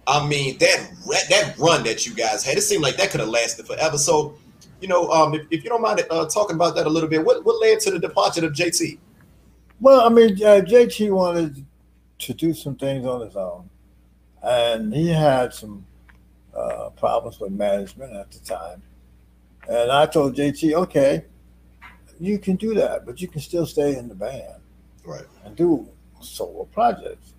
I mean, that that run that you guys had, it seemed like that could have lasted forever. So, you know, um, if, if you don't mind uh, talking about that a little bit, what, what led to the departure of JT? Well, I mean, uh, JT wanted to do some things on his own, and he had some uh, problems with management at the time. And I told JT, okay, you can do that, but you can still stay in the band, right, and do solo projects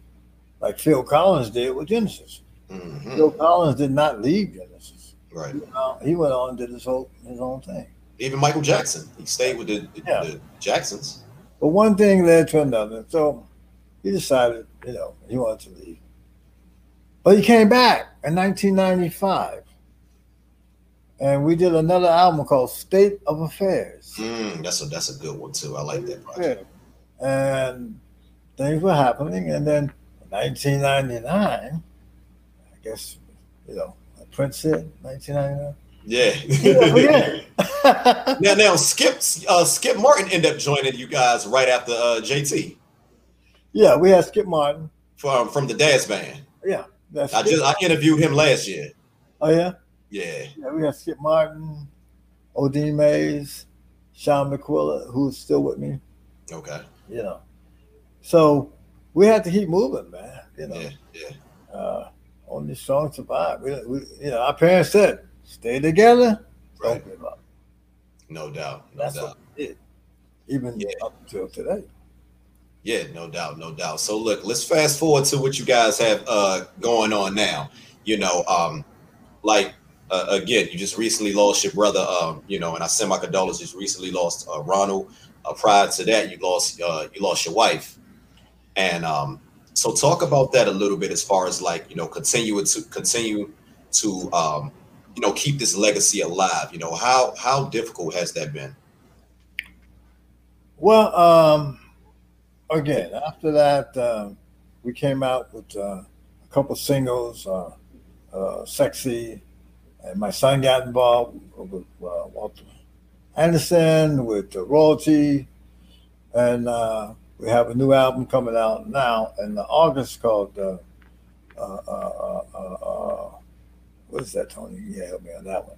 like Phil Collins did with Genesis. Mm-hmm. Collins did not leave Genesis. Right. He went, on, he went on and did his whole his own thing. Even Michael Jackson, he stayed with the, the, yeah. the Jacksons. But one thing led to another. So he decided, you know, he wanted to leave. But he came back in 1995. And we did another album called State of Affairs. Mm, that's a that's a good one too. I like that project. And things were happening, and then 1999, guess, you know, Prince said 1999. Yeah. yeah now, now Skip uh, Skip Martin ended up joining you guys right after uh, JT. Yeah, we had Skip Martin from from the Daz Band. Yeah, that's I just I interviewed him last year. Oh yeah. Yeah. Yeah, we had Skip Martin, Odeen Mays, Shawn McQuiller, who's still with me. Okay. You know, so we had to keep moving, man. You know. Yeah. Yeah. Uh, only strong survive. We, we, you know, our parents said, "Stay together, right. don't give up." No doubt, no That's doubt. Even yeah. up until today. Yeah, no doubt, no doubt. So look, let's fast forward to what you guys have uh, going on now. You know, um, like uh, again, you just recently lost your brother. Um, you know, and I send my condolences. Recently lost uh, Ronald. Uh, prior to that, you lost uh, you lost your wife, and um, so talk about that a little bit as far as like, you know, continue to continue to um, you know, keep this legacy alive. You know, how how difficult has that been? Well, um again, after that, uh, we came out with uh, a couple singles, uh, uh, "Sexy," and my son got involved with uh, Walter Anderson with the Royalty, and uh, we have a new album coming out now in August called uh, uh, uh, uh, uh what is that, Tony? Yeah, help me on that one.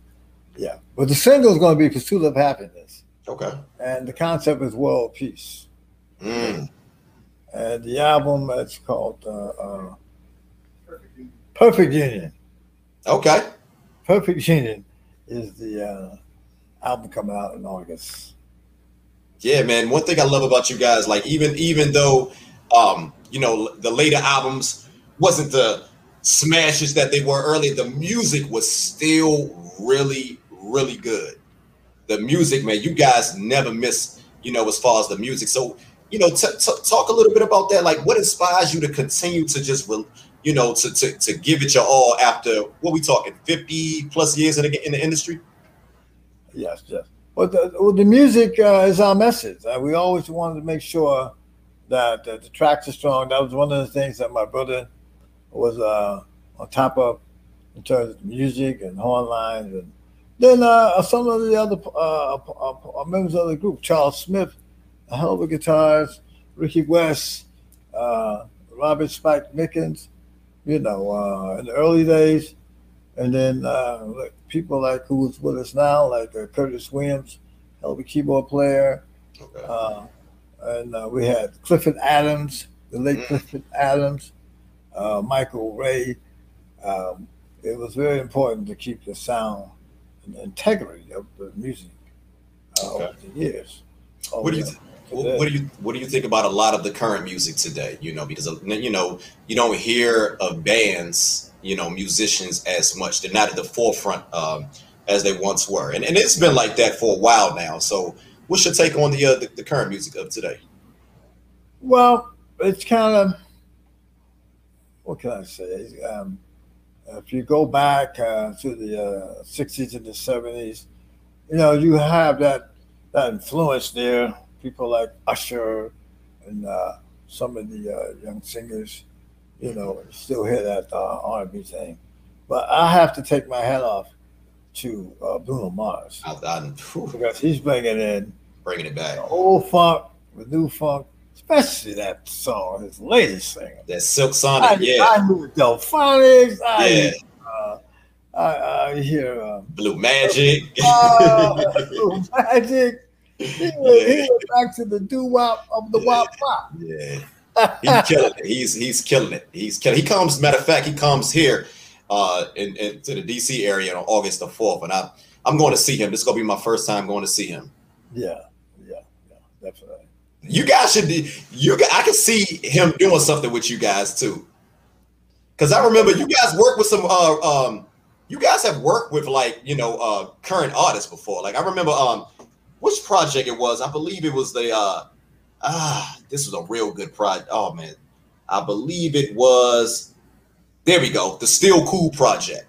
Yeah, but the single is going to be "Pursuit of Happiness." Okay. And the concept is world peace. Mm. And the album it's called Perfect Union. Perfect Union. Okay. Perfect Union is the album coming out in August. Yeah, man. One thing I love about you guys, like even even though um, you know, the later albums wasn't the smashes that they were earlier, the music was still really, really good. The music, man, you guys never miss, you know, as far as the music. So, you know, t- t- talk a little bit about that. Like, what inspires you to continue to just, re- you know, to, to to give it your all after what we talking, fifty plus years in the in the industry? Yes, yes. Well, the, well, the music uh, is our message. Uh, we always wanted to make sure that uh, the tracks are strong. That was one of the things that my brother was uh, on top of in terms of music and horn lines. And then uh, some of the other uh, members of the group, Charles Smith, a hell of a guitarist, Ricky West, Robert Spike Mickens, you know, uh, in the early days, and then uh, people like who's with us now, like uh, Curtis Williams, a keyboard player. Okay. Uh, and uh, we had Clifford Adams, the late mm. Clifford Adams, uh, Michael Ray. Um, it was very important to keep the sound and the integrity of the music uh, okay. over the years. What do you? Th- what do you what do you think about a lot of the current music today? You know, because you know you don't hear of bands, you know, musicians as much. They're not at the forefront um, as they once were, and and it's been like that for a while now. So, what's your take on the uh, the, the current music of today? Well, it's kind of what can I say? Um, if you go back uh, to the uh, 60s and the 70s, you know, you have that that influence there. People like Usher and uh, some of the uh, young singers, you know, still hear that uh, R&B thing. But I have to take my hat off to uh, Bruno Mars I, I, because he's bringing in bringing it back old funk with new funk especially that song, his latest single. That Silk Sonic, I, yeah. I knew Delfonics. I, yeah. Uh, I, I hear Blue Magic. Uh, Blue Magic. He went, yeah. he went back to the doo wop of the yeah. wop wop. Yeah. He's killing it. He's he's killing it. He's killing. He comes. Matter of fact, he comes here, uh, in, in to the DC area on August the fourth, and I I'm going to see him. This is gonna be my first time going to see him. Yeah, yeah, yeah, definitely. You guys should be. You, I can see him doing something with you guys too. Because I remember you guys worked with some. Uh, um, you guys have worked with like you know uh, current artists before. Like I remember um, which project it was. I believe it was the. Uh, ah, this was a real good project. Oh man, I believe it was. There we go. The Still Cool project.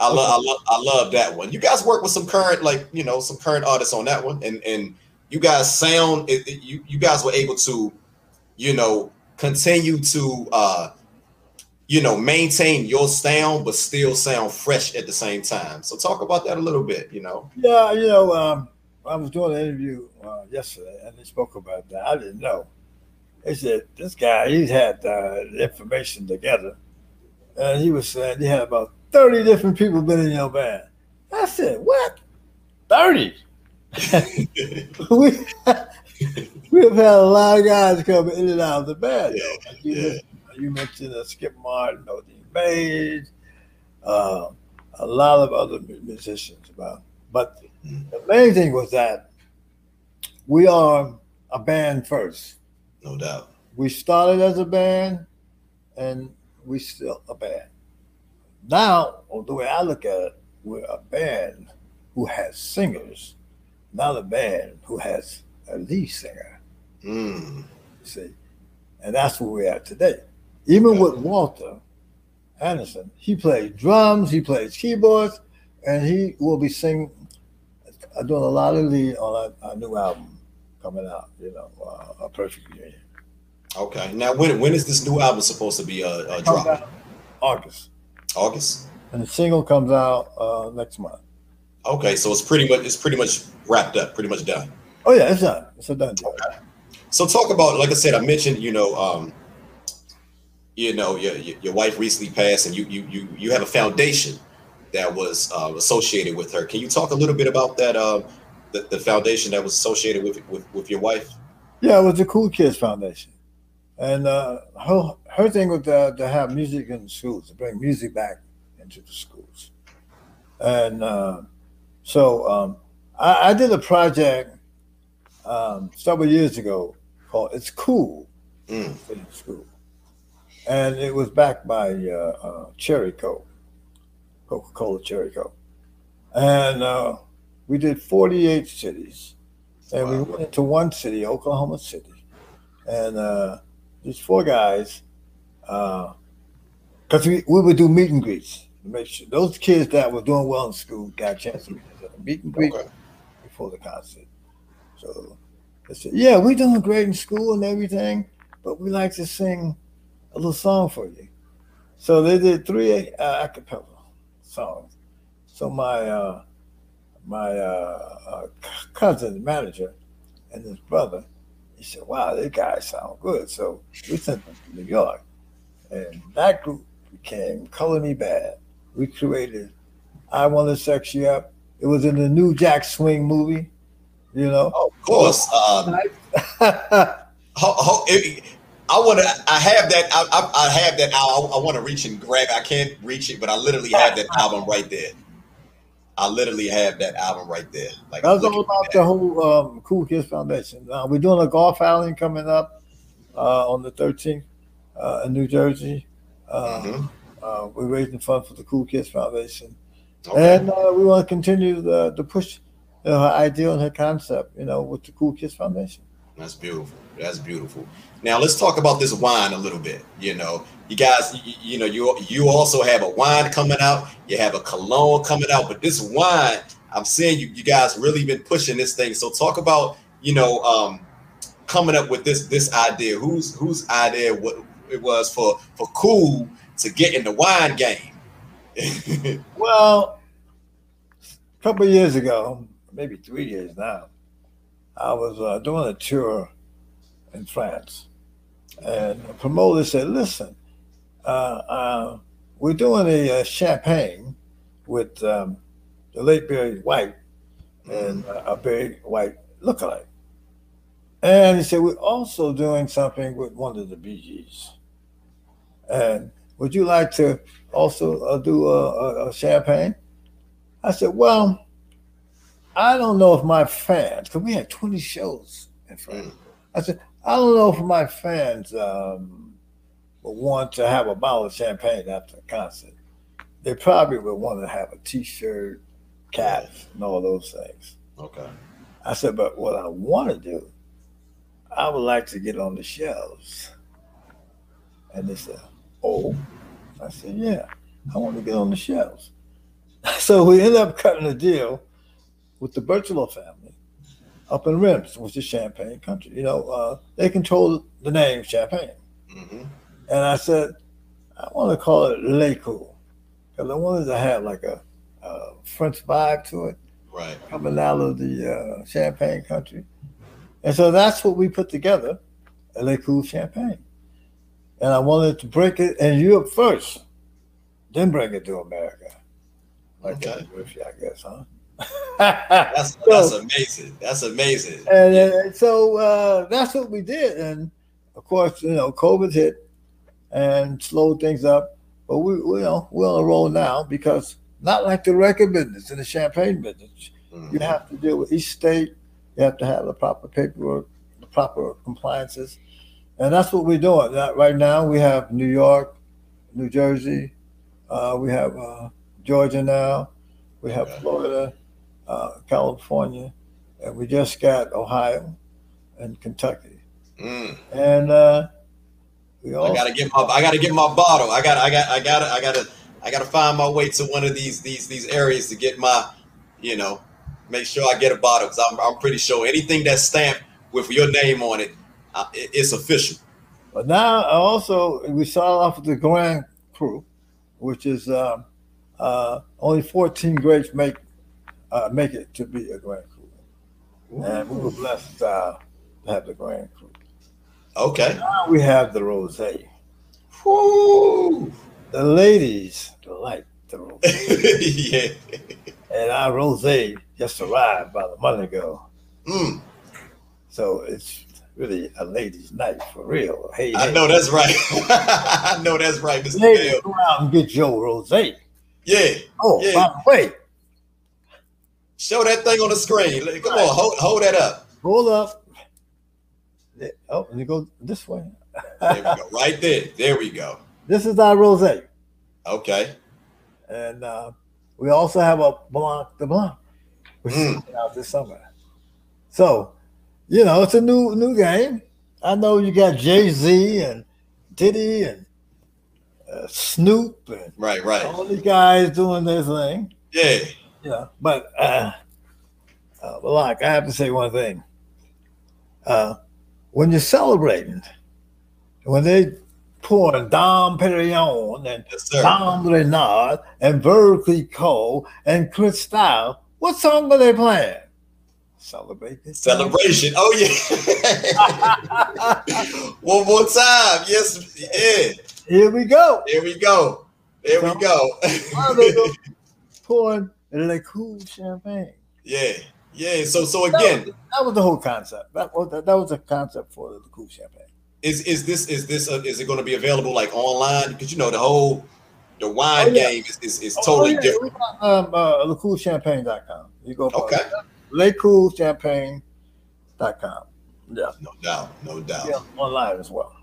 I love, I love, I love that one. You guys work with some current, like you know, some current artists on that one, and and you guys sound it, it, you you guys were able to you know continue to uh you know maintain your sound but still sound fresh at the same time so talk about that a little bit you know yeah you know um i was doing an interview uh, yesterday and they spoke about that i didn't know they said this guy he had uh, the information together and he was saying he had about 30 different people been in your band i said what 30 we we've had a lot of guys come in and out of the band. Yeah, you, yeah. mentioned, you mentioned uh, Skip Martin, Odeen Mays, uh, a lot of other musicians. About, but. The main thing was that we are a band first. No doubt. We started as a band, and we still a band. Now, the way I look at it, we're a band who has singers not a band who has a lead singer. Mm. See, and that's where we're at today. Even with Walter Anderson, he plays drums, he plays keyboards, and he will be singing, uh, doing a lot of lead on a, a new album coming out. You know, uh, a perfect union. Okay. Now, when when is this new album supposed to be uh, uh dropping? August. August. And the single comes out uh, next month. Okay, so it's pretty much it's pretty much wrapped up, pretty much done. Oh yeah, it's done. It's a done deal. Okay. So talk about, like I said, I mentioned, you know, um, you know, your your wife recently passed, and you you you you have a foundation that was uh, associated with her. Can you talk a little bit about that? Uh, the, the foundation that was associated with, with with your wife. Yeah, it was the Cool Kids Foundation, and uh, her her thing was to, to have music in the schools, to bring music back into the schools, and. Uh, so um, I, I, did a project um, several years ago called "It's Cool" mm. in school, and it was backed by uh, uh, Cherry Coke, Coca-Cola Cherry Coke, and uh, we did 48 cities, and wow. we went into one city, Oklahoma City, and uh, these four guys, because uh, we, we would do meet and greets make sure those kids that were doing well in school got a chance to meet meet and greet okay. before the concert. So I said, yeah, we're doing great in school and everything, but we like to sing a little song for you. So they did three uh, a cappella songs. So my uh, my uh, uh, cousin, manager, and his brother, he said, "Wow, these guys sound good." So we sent them to New York, And that group became Color Me Badd. We created I Want to Sex You Up. It was in the new Jack Swing movie, you know. Oh, of course. Um, ho, ho, it, I want to. I have that. I, I, I have that. I, I want to reach and grab. I can't reach it, but I literally have that album right there. I literally have that album right there. Like that's all about the whole um, Kool Kids Foundation. Uh, we're doing a golf outing coming up uh, on the 13th uh, in New Jersey. Uh, mm-hmm. Uh, we're raising funds for the Kool Kids Foundation, okay. and uh, we want to continue the, the push her idea and her concept. You know, with the Kool Kids Foundation. That's beautiful. That's beautiful. Now let's talk about this wine a little bit. You know, you guys, you, you, know, you you also have a wine coming out. You have a cologne coming out, but this wine, I'm seeing you you guys really been pushing this thing. So talk about you know um, coming up with this this idea. Whose whose idea what it was for for Kool to get in the wine game? well, a couple years ago, maybe three years now, I was uh, doing a tour in France. And the promoter said, listen, uh, uh, we're doing a, a champagne with um, the late Barry White and uh, a Barry White lookalike. And he said, we're also doing something with one of the Gees. And would you like to also uh, do a, a, champagne? I said, well, I don't know if my fans, because we had 20 shows in France. Mm. I said, I don't know if my fans um, would want to have a bottle of champagne after a concert. They probably would want to have a T-shirt, caps, and all those things. Okay. I said, but what I want to do, I would like to get on the shelves. And they said, oh. I said, yeah, I want to get on the shelves. So we ended up cutting a deal with the Berthelot family up in Reims, which is Champagne country. You know, uh, they control the name Champagne. Mm-hmm. And I said, I want to call it Le Kool because I wanted to have like a, a, French vibe to it. Right. Coming out of the uh, Champagne country. And so that's what we put together, Le Kool Champagne. And I wanted to break it in Europe first, then bring it to America. Like okay. that, I guess, huh? That's so, that's amazing. That's amazing. And, and so uh, that's what we did. And of course, you know, COVID hit and slowed things up. But we, we you know, we're on a roll now because not like the record business and the champagne business. Mm-hmm. You have to deal with each state. You have to have the proper paperwork, the proper compliances, and that's what we're doing. Right now, we have New York, New Jersey, uh, we have uh, Georgia now, we have okay. Florida, uh, California, and we just got Ohio and Kentucky. Mm. And uh, we also, I gotta get my I gotta get my bottle. I got I got I got I gotta I gotta find my way to one of these these these areas to get my, you know, make sure I get a bottle because I'm I'm pretty sure anything that's stamped with your name on it, uh, it it's official. But now also we started off with the Grand Cru, which is uh, uh, only 14 grapes make uh, make it to be a Grand Cru. And we were blessed uh, to have the Grand Cru. Okay. Now we have the rosé. Woo! The ladies like the rosé. yeah. And our rosé just arrived about a month ago. Mm. So it's really a ladies' night for real. Hey, I hey. know that's right. I know that's right, Mr. Ladies, go out and get your rosé. Yeah. Oh, yeah. by the way, Show that thing on the screen. Come on, hold, hold that up. Hold up. Oh, and you go this way. there we go. Right there. There we go. This is our rose. Okay. And uh, we also have a Blanc de Blanc, which mm. is out this summer. So, you know, it's a new new game. I know you got Jay Z and Diddy and uh, Snoop and right, right. All these guys doing their thing. Yeah. Yeah, but uh, uh, like I have to say one thing. Uh, when you're celebrating, when they pour Dom Perignon and yes, Dom Ruinart and Veuve Clicquot and Cristal, what song are they playing? Celebrate this celebration. Oh yeah. One more time. Yes. Yeah. Here we go. Here we go. There so, we go. pouring Le Kool champagne. Yeah. Yeah. So so again, that was, that was the whole concept. That was that, that was the concept for the cool champagne. Is is this is this uh, is it going to be available like online? Because you know the whole the wine oh, yeah. game is, is, is oh, totally oh, yeah. different. Um, uh, LeKoolChampagne.com. You go okay. LeKoolChampagne.com. Yeah. No doubt. No doubt. Yeah, online as well.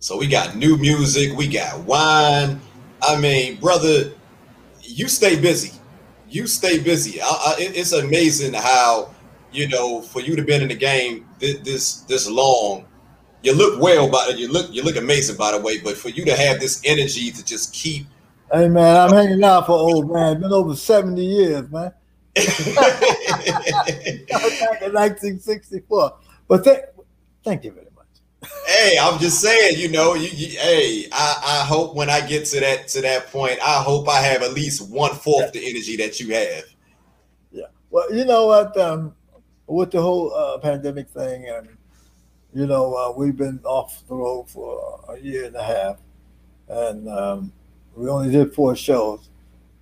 So we got new music. We got wine. I mean, brother, you stay busy. You stay busy. I, I, it's amazing how you know for you to been in the game this this, this long. You look well, but you look you look amazing by the way. But for you to have this energy to just keep Hey man, I'm hanging out for old man. Been over 70 years, man. Back in 1964. But th- thank you very much. Hey, I'm just saying, you know, you, you, hey, I, I hope when I get to that to that point, I hope I have at least one fourth yeah. the energy that you have. Yeah. Well, you know what? Um, with the whole uh, pandemic thing, and you know, uh, we've been off the road for a year and a half, and um, we only did four shows,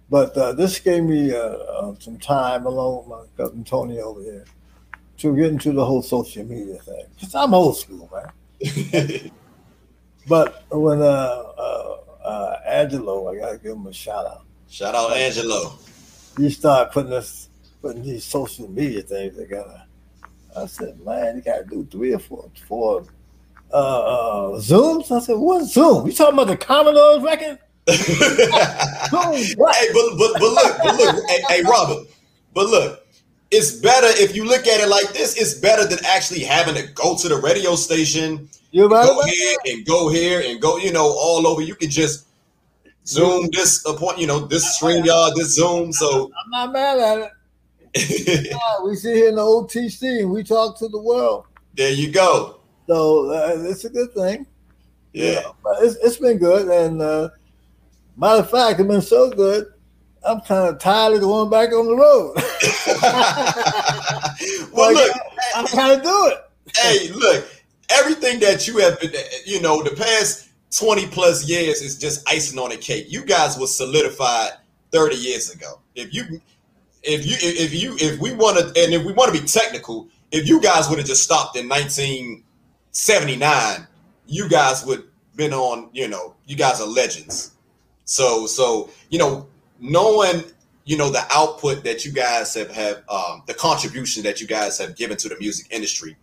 but uh, this gave me uh, uh, some time alone with my cousin Tony over here to get into the whole social media thing. Cause I'm old school, man. But when uh, uh, uh, Angelo, I gotta give him a shout out. Shout out Angelo. He started putting us putting these social media things together. I said, man, you gotta do three or four, four uh, uh, Zooms. I said, what Zoom? You talking about the Commodore's record? hey, but, but but look, but look, hey, hey, Robert, but look, it's better if you look at it like this. It's better than actually having to go to the radio station. You go here and go here and go, you know, all over. You can just zoom this point, you know, this string yard, this zoom. So I'm not mad at it. yeah, we sit here in the OTC and we talk to the world. There you go. So uh, it's a good thing. Yeah, it's, it's been good, and uh, Matter of fact, it's been so good, I'm kind of tired of going back on the road. well, like, look, I'm trying to do it. hey, look, everything that you have been, you know, the past 20 plus years is just icing on a cake. You guys were solidified 30 years ago. If you, if you, if you, if we want to, and if we want to be technical, if you guys would have just stopped in 1979, you guys would been on, you know, you guys are legends. So so you know, knowing you know the output that you guys have have um, the contribution that you guys have given to the music industry.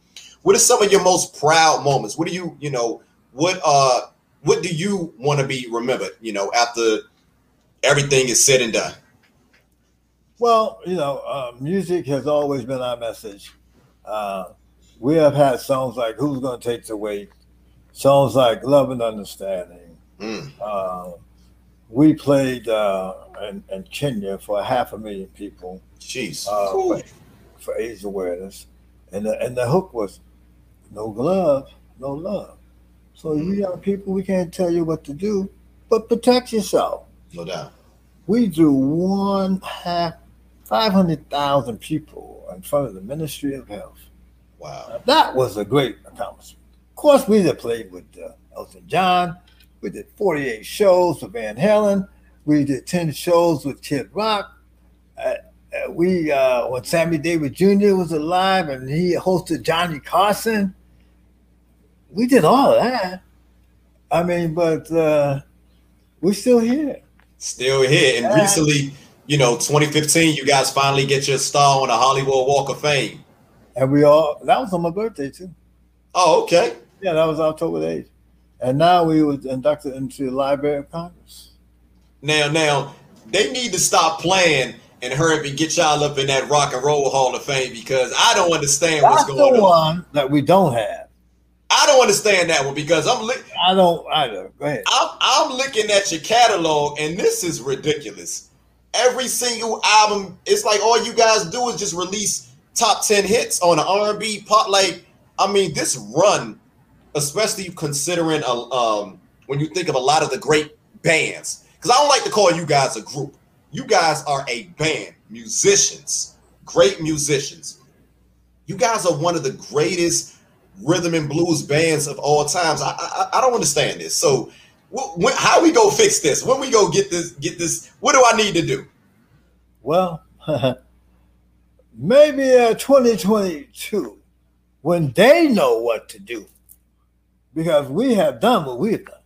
What are some of your most proud moments? What do you you know what uh what do you want to be remembered? You know after everything is said and done. Well, you know, uh, music has always been our message. Uh, we have had songs like "Who's Gonna Take the Weight," songs like "Love and Understanding." Mm. Uh, we played uh, in, in, Kenya for half a million people. Jeez. Uh, cool. for, for, AIDS awareness, and the, and the hook was no glove, no love. So mm-hmm. you young people, we can't tell you what to do, but protect yourself. No doubt. We drew one half, five hundred thousand people in front of the Ministry of Health. Wow. Now, that was a great accomplishment. Of course, we had played with uh, Elton John. We did 48 shows with Van Halen. We did 10 shows with Kid Rock. Uh, uh, we uh, when Sammy Davis Jr. was alive and he hosted Johnny Carson. We did all of that. I mean, but uh, we're still here. Still here. And recently, you know, 2015, you guys finally get your star on the Hollywood Walk of Fame. And we all that was on my birthday too. Oh, okay. Yeah, that was October 8th. And now we were inducted into the Library of Congress. Now, now they need to stop playing and hurry up and get y'all up in that Rock and Roll Hall of Fame because I don't understand That's what's going the on. one that we don't have. I don't understand that one because I'm. Li- I don't either. Go ahead. I'm, I'm looking at your catalog and this is ridiculous. Every single album, it's like all you guys do is just release top ten hits on an R&B pop. Like, I mean, this run especially considering a, um, when you think of a lot of the great bands. Because I don't like to call you guys a group. You guys are a band, musicians, great musicians. You guys are one of the greatest rhythm and blues bands of all times. I, I, I don't understand this. So When, how we go fix this? When we go get this? Get this? What do I need to do? Well, maybe uh, 2022, when they know what to do, because we have done what we've done,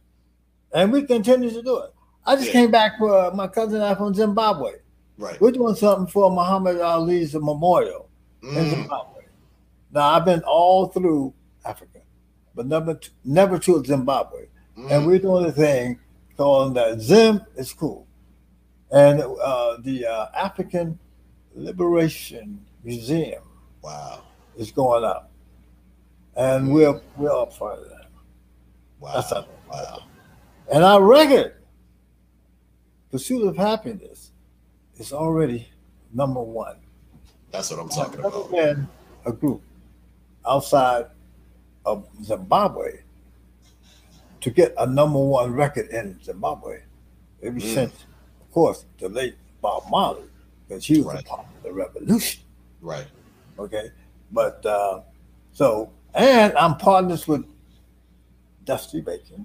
and we continue to do it. I just yeah. came back for uh, my cousin and I from Zimbabwe. Right. We're doing something for Muhammad Ali's memorial mm. in Zimbabwe. Now I've been all through Africa, but never to, never to Zimbabwe. Mm. And we're doing a thing called that Zim is cool. And uh, the uh, African Liberation Museum wow. is going up. And mm. we're we're up for that. Wow. That's wow. And our record, Pursuit of Happiness, is already number one. That's what I'm talking about. Been a group outside of Zimbabwe to get a number one record in Zimbabwe ever mm. since, of course, the late Bob Marley, because he was right. a part of the revolution. Right. Okay. But uh, so, and I'm partners with Dusty Baker,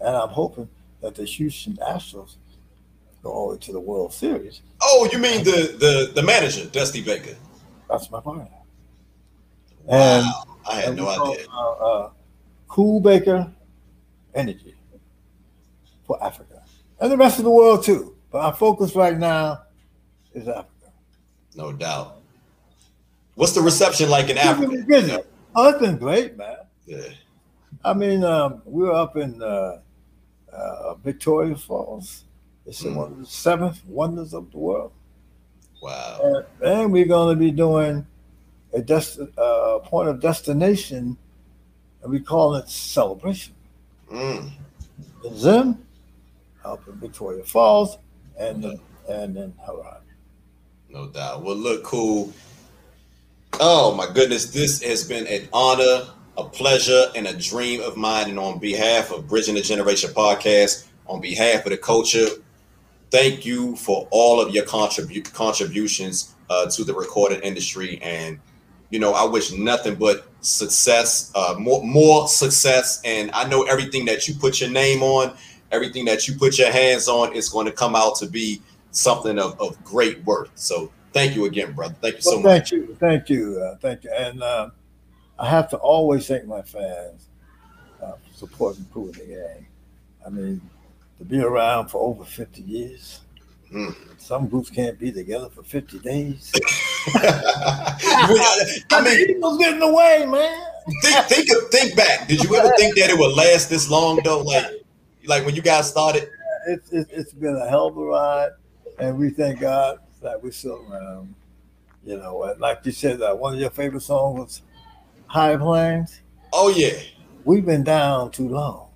and I'm hoping that the Houston Astros go all the way to the World Series. Oh, you mean the the the manager, Dusty Baker? That's my partner. Wow, and, I had no idea. Uh, uh, Kool Baker Energy for Africa and the rest of the world too. But our focus right now is Africa. No doubt. What's the reception like in Africa? Been oh, it's been great, man. Yeah. I mean, um, we were up in uh, uh, Victoria Falls. It's mm. one of the seventh wonders of the world. Wow. And, and we're going to be doing a dest- uh, point of destination, and we call it celebration. Mm. In Zim, up in Victoria Falls, and then, and then Hawaii. No doubt. Well, look, Kool. Oh my goodness, this has been an honor, a pleasure, and a dream of mine. And on behalf of Bridging the Generation podcast, on behalf of the culture, thank you for all of your contribute contributions uh, to the recording industry. And you know, I wish nothing but success, uh, more more success. And I know everything that you put your name on, everything that you put your hands on, is going to come out to be something of, of great worth. So thank you again, brother. Thank you so well, much. Thank you, thank you, uh, thank you. And uh, I have to always thank my fans uh, for supporting Kool the Gang. I mean, to be around for over 50 years. Mm. Some groups can't be together for 50 days. I mean, Eagles getting away, man. Think, think, think back. Did you ever think that it would last this long, though? Like, like when you guys started? It's, it's, it's been a hell of a ride, and we thank God that we're still around. You know, like you said, uh, one of your favorite songs was High Plains. Oh, yeah. We've been down too long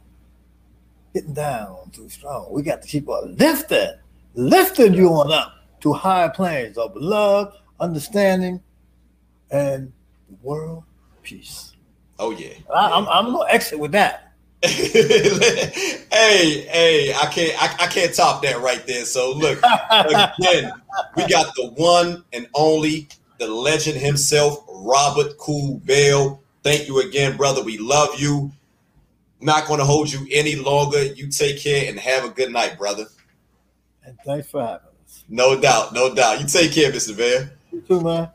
getting down too strong. We got to keep on lifting, lifting you on up to higher planes of love, understanding, and world peace. Oh yeah, I, am I'm gonna exit with that. hey, hey, I can't I, I can't top that right there. So look again, we got the one and only, the legend himself, Robert Kool Bell. Thank you again, brother. We love you. Not going to hold you any longer. You take care and have a good night, brother. And thanks for having us. No doubt, no doubt. You take care, Mr. Bear. You too, man.